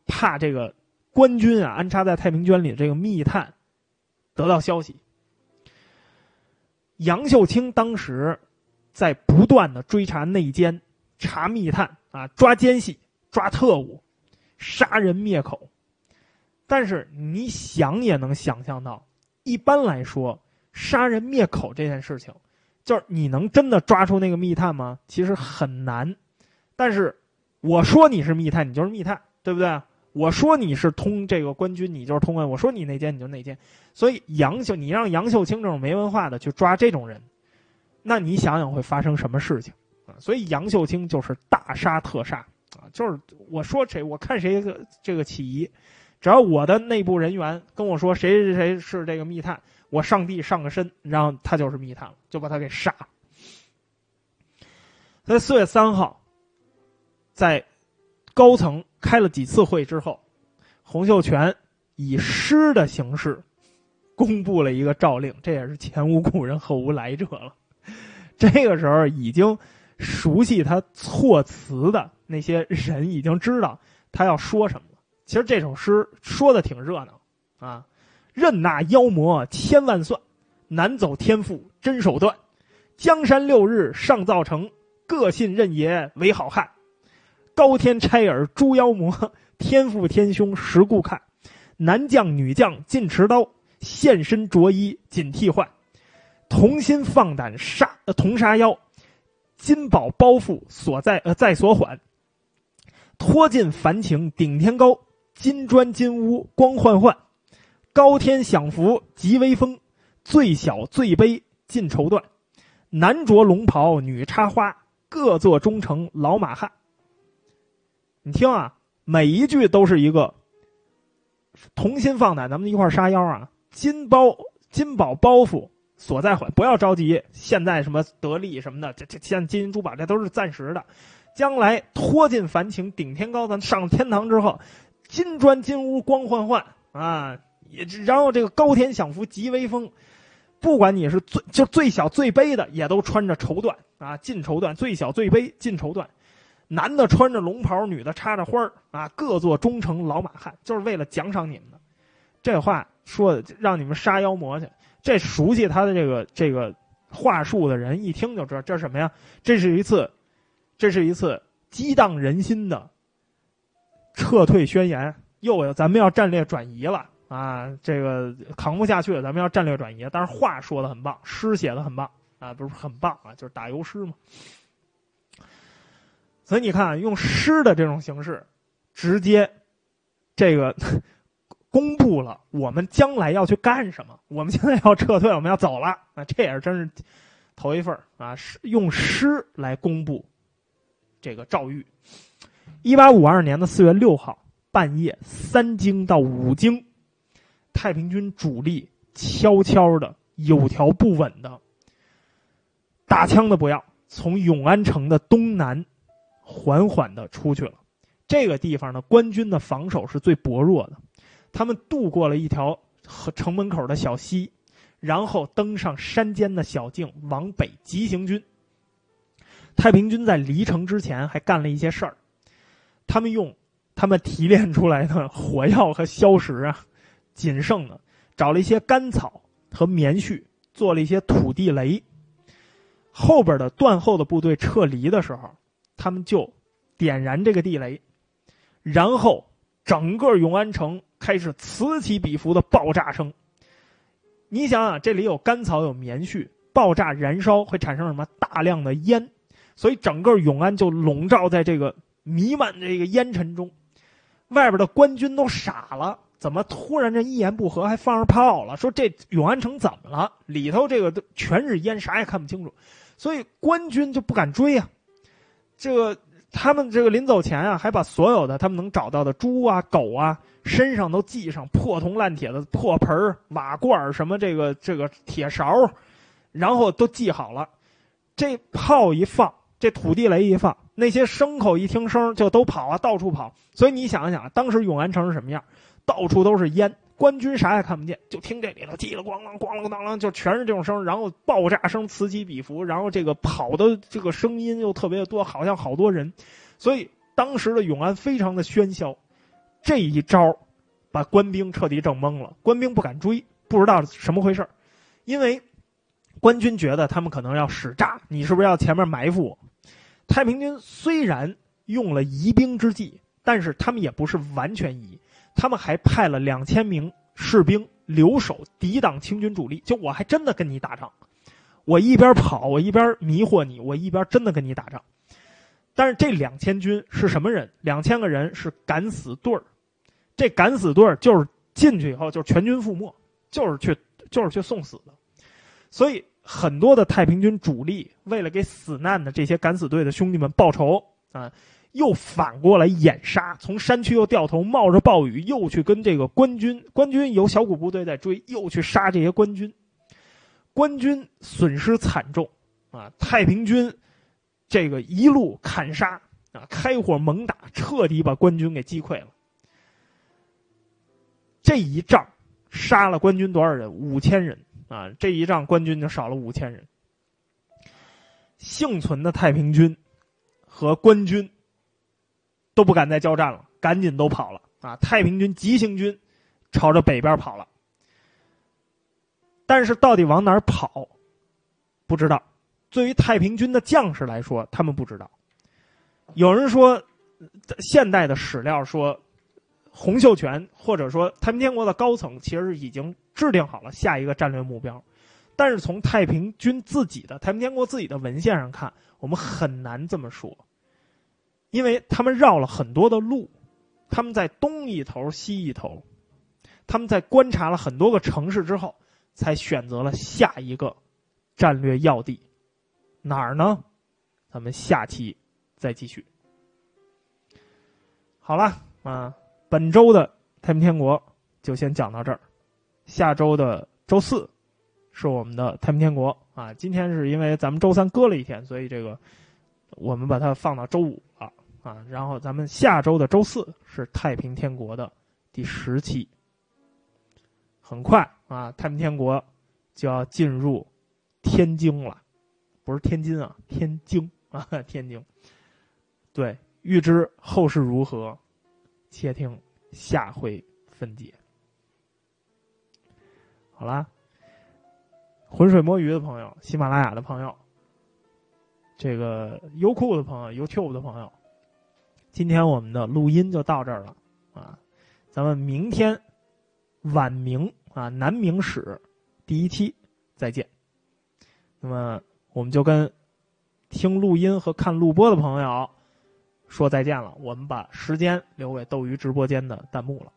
怕这个官军啊安插在太平军里这个密探得到消息。杨秀清当时在不断的追查内奸、查密探啊，抓奸细、抓特务、杀人灭口。但是你想也能想象到，一般来说，杀人灭口这件事情，就是你能真的抓出那个密探吗？其实很难。但是我说你是密探，你就是密探，对不对？我说你是通这个官军，你就是通官；我说你内奸，你就内奸。所以杨秀，你让杨秀清这种没文化的去抓这种人，那你想想会发生什么事情？啊？所以杨秀清就是大杀特杀啊！就是我说谁，我看谁个这个起疑。只要我的内部人员跟我说谁谁谁是这个密探，我上帝上个身，然后他就是密探了，就把他给杀了。在四月三号，在高层开了几次会之后，洪秀全以诗的形式公布了一个诏令，这也是前无古人后无来者了。(laughs) 这个时候，已经熟悉他措辞的那些人已经知道他要说什么了。其实这首诗说的挺热闹啊，任那妖魔千万算，难走天赋真手段。江山六日上造成，各信任爷为好汉。高天差耳诛妖魔，天父天凶实顾看。男将女将尽持刀，现身着衣紧替换。同心放胆杀，呃，同杀妖。金宝包袱所在，呃，在所缓。脱尽凡情顶天高，金砖金屋光焕焕。高天享福极威风，最小最悲尽绸缎。男着龙袍女插花，各做忠诚老马汉。你听啊，每一句都是一个同心放胆，咱们一块杀妖啊！金包金宝包袱所在缓，不要着急。现在什么得利什么的，这这现金银珠宝这都是暂时的，将来脱尽凡情顶天高，咱上天堂之后，金砖金屋光焕焕啊！也然后这个高天享福极威风。不管你是最就最小最卑的，也都穿着绸缎啊，进绸缎；最小最卑进绸缎，男的穿着龙袍，女的插着花啊，各做忠诚老马汉，就是为了奖赏你们的。这话说的让你们杀妖魔去。这熟悉他的这个这个话术的人一听就知道这是什么呀？这是一次，这是一次激荡人心的撤退宣言。又咱们要战略转移了。啊，这个扛不下去了，咱们要战略转移。但是话说的很棒，诗写的很棒啊，不是很棒啊，就是打油诗嘛。所以你看，用诗的这种形式，直接这个 (laughs) 公布了我们将来要去干什么。我们现在要撤退，我们要走了啊，这也是真是头一份啊，是用诗来公布这个诏谕。一八五二年的四月六号半夜三更到五更。太平军主力悄悄的、有条不紊的，打枪的不要从永安城的东南缓缓的出去了。这个地方呢，官军的防守是最薄弱的。他们渡过了一条和城门口的小溪，然后登上山间的小径，往北急行军。太平军在离城之前还干了一些事儿，他们用他们提炼出来的火药和硝石啊。仅剩的，找了一些干草和棉絮，做了一些土地雷。后边的断后的部队撤离的时候，他们就点燃这个地雷，然后整个永安城开始此起彼伏的爆炸声。你想想，这里有干草有棉絮，爆炸燃烧会产生什么？大量的烟，所以整个永安就笼罩在这个弥漫这个烟尘中。外边的官军都傻了。怎么突然这一言不合还放上炮了？说这永安城怎么了？里头这个都全是烟，啥也看不清楚，所以官军就不敢追啊。这个他们这个临走前啊，还把所有的他们能找到的猪啊、狗啊身上都系上破铜烂铁的破盆瓦罐什么这个这个铁勺，然后都系好了。这炮一放，这土地雷一放，那些牲口一听声就都跑啊，到处跑。所以你想一想，当时永安城是什么样？到处都是烟，官军啥也看不见，就听这里头叽里咣啷、咣啷当啷，就全是这种声，然后爆炸声此起彼伏，然后这个跑的这个声音又特别的多，好像好多人，所以当时的永安非常的喧嚣。这一招把官兵彻底整懵了，官兵不敢追，不知道什么回事因为官军觉得他们可能要使诈，你是不是要前面埋伏我？太平军虽然用了疑兵之计，但是他们也不是完全疑。他们还派了两千名士兵留守抵挡清军主力，就我还真的跟你打仗，我一边跑，我一边迷惑你，我一边真的跟你打仗。但是这两千军是什么人？两千个人是敢死队儿，这敢死队儿就是进去以后就是全军覆没，就是去就是去送死的。所以很多的太平军主力为了给死难的这些敢死队的兄弟们报仇啊。又反过来掩杀，从山区又掉头，冒着暴雨又去跟这个官军，官军有小股部队在追，又去杀这些官军，官军损失惨重，啊，太平军这个一路砍杀，啊，开火猛打，彻底把官军给击溃了。这一仗杀了官军多少人？五千人啊！这一仗官军就少了五千人。幸存的太平军和官军都不敢再交战了，赶紧都跑了啊！太平军急行军朝着北边跑了，但是到底往哪儿跑，不知道。对于太平军的将士来说，他们不知道。有人说，现代的史料说，洪秀全或者说太平天国的高层其实已经制定好了下一个战略目标，但是从太平军自己的太平天国自己的文献上看，我们很难这么说，因为他们绕了很多的路，他们在东一头西一头，他们在观察了很多个城市之后，才选择了下一个战略要地。哪儿呢？咱们下期再继续。好了啊，本周的太平天国就先讲到这儿。下周的周四是我们的太平天国啊。今天是因为咱们周三搁了一天，所以这个我们把它放到周五啊。然后咱们下周的周四是太平天国的第十期。很快啊，太平天国就要进入天津了。不是天津啊，天津啊，(laughs) 天津。对，欲知后事如何，且听下回分解。好啦，浑水摸鱼的朋友，喜马拉雅的朋友，这个优酷的朋友，YouTube 的朋友，今天我们的录音就到这儿了啊！咱们明天晚明啊，南明史第一期再见。那么。我们就跟听录音和看录播的朋友说再见了。我们把时间留给斗鱼直播间的弹幕了。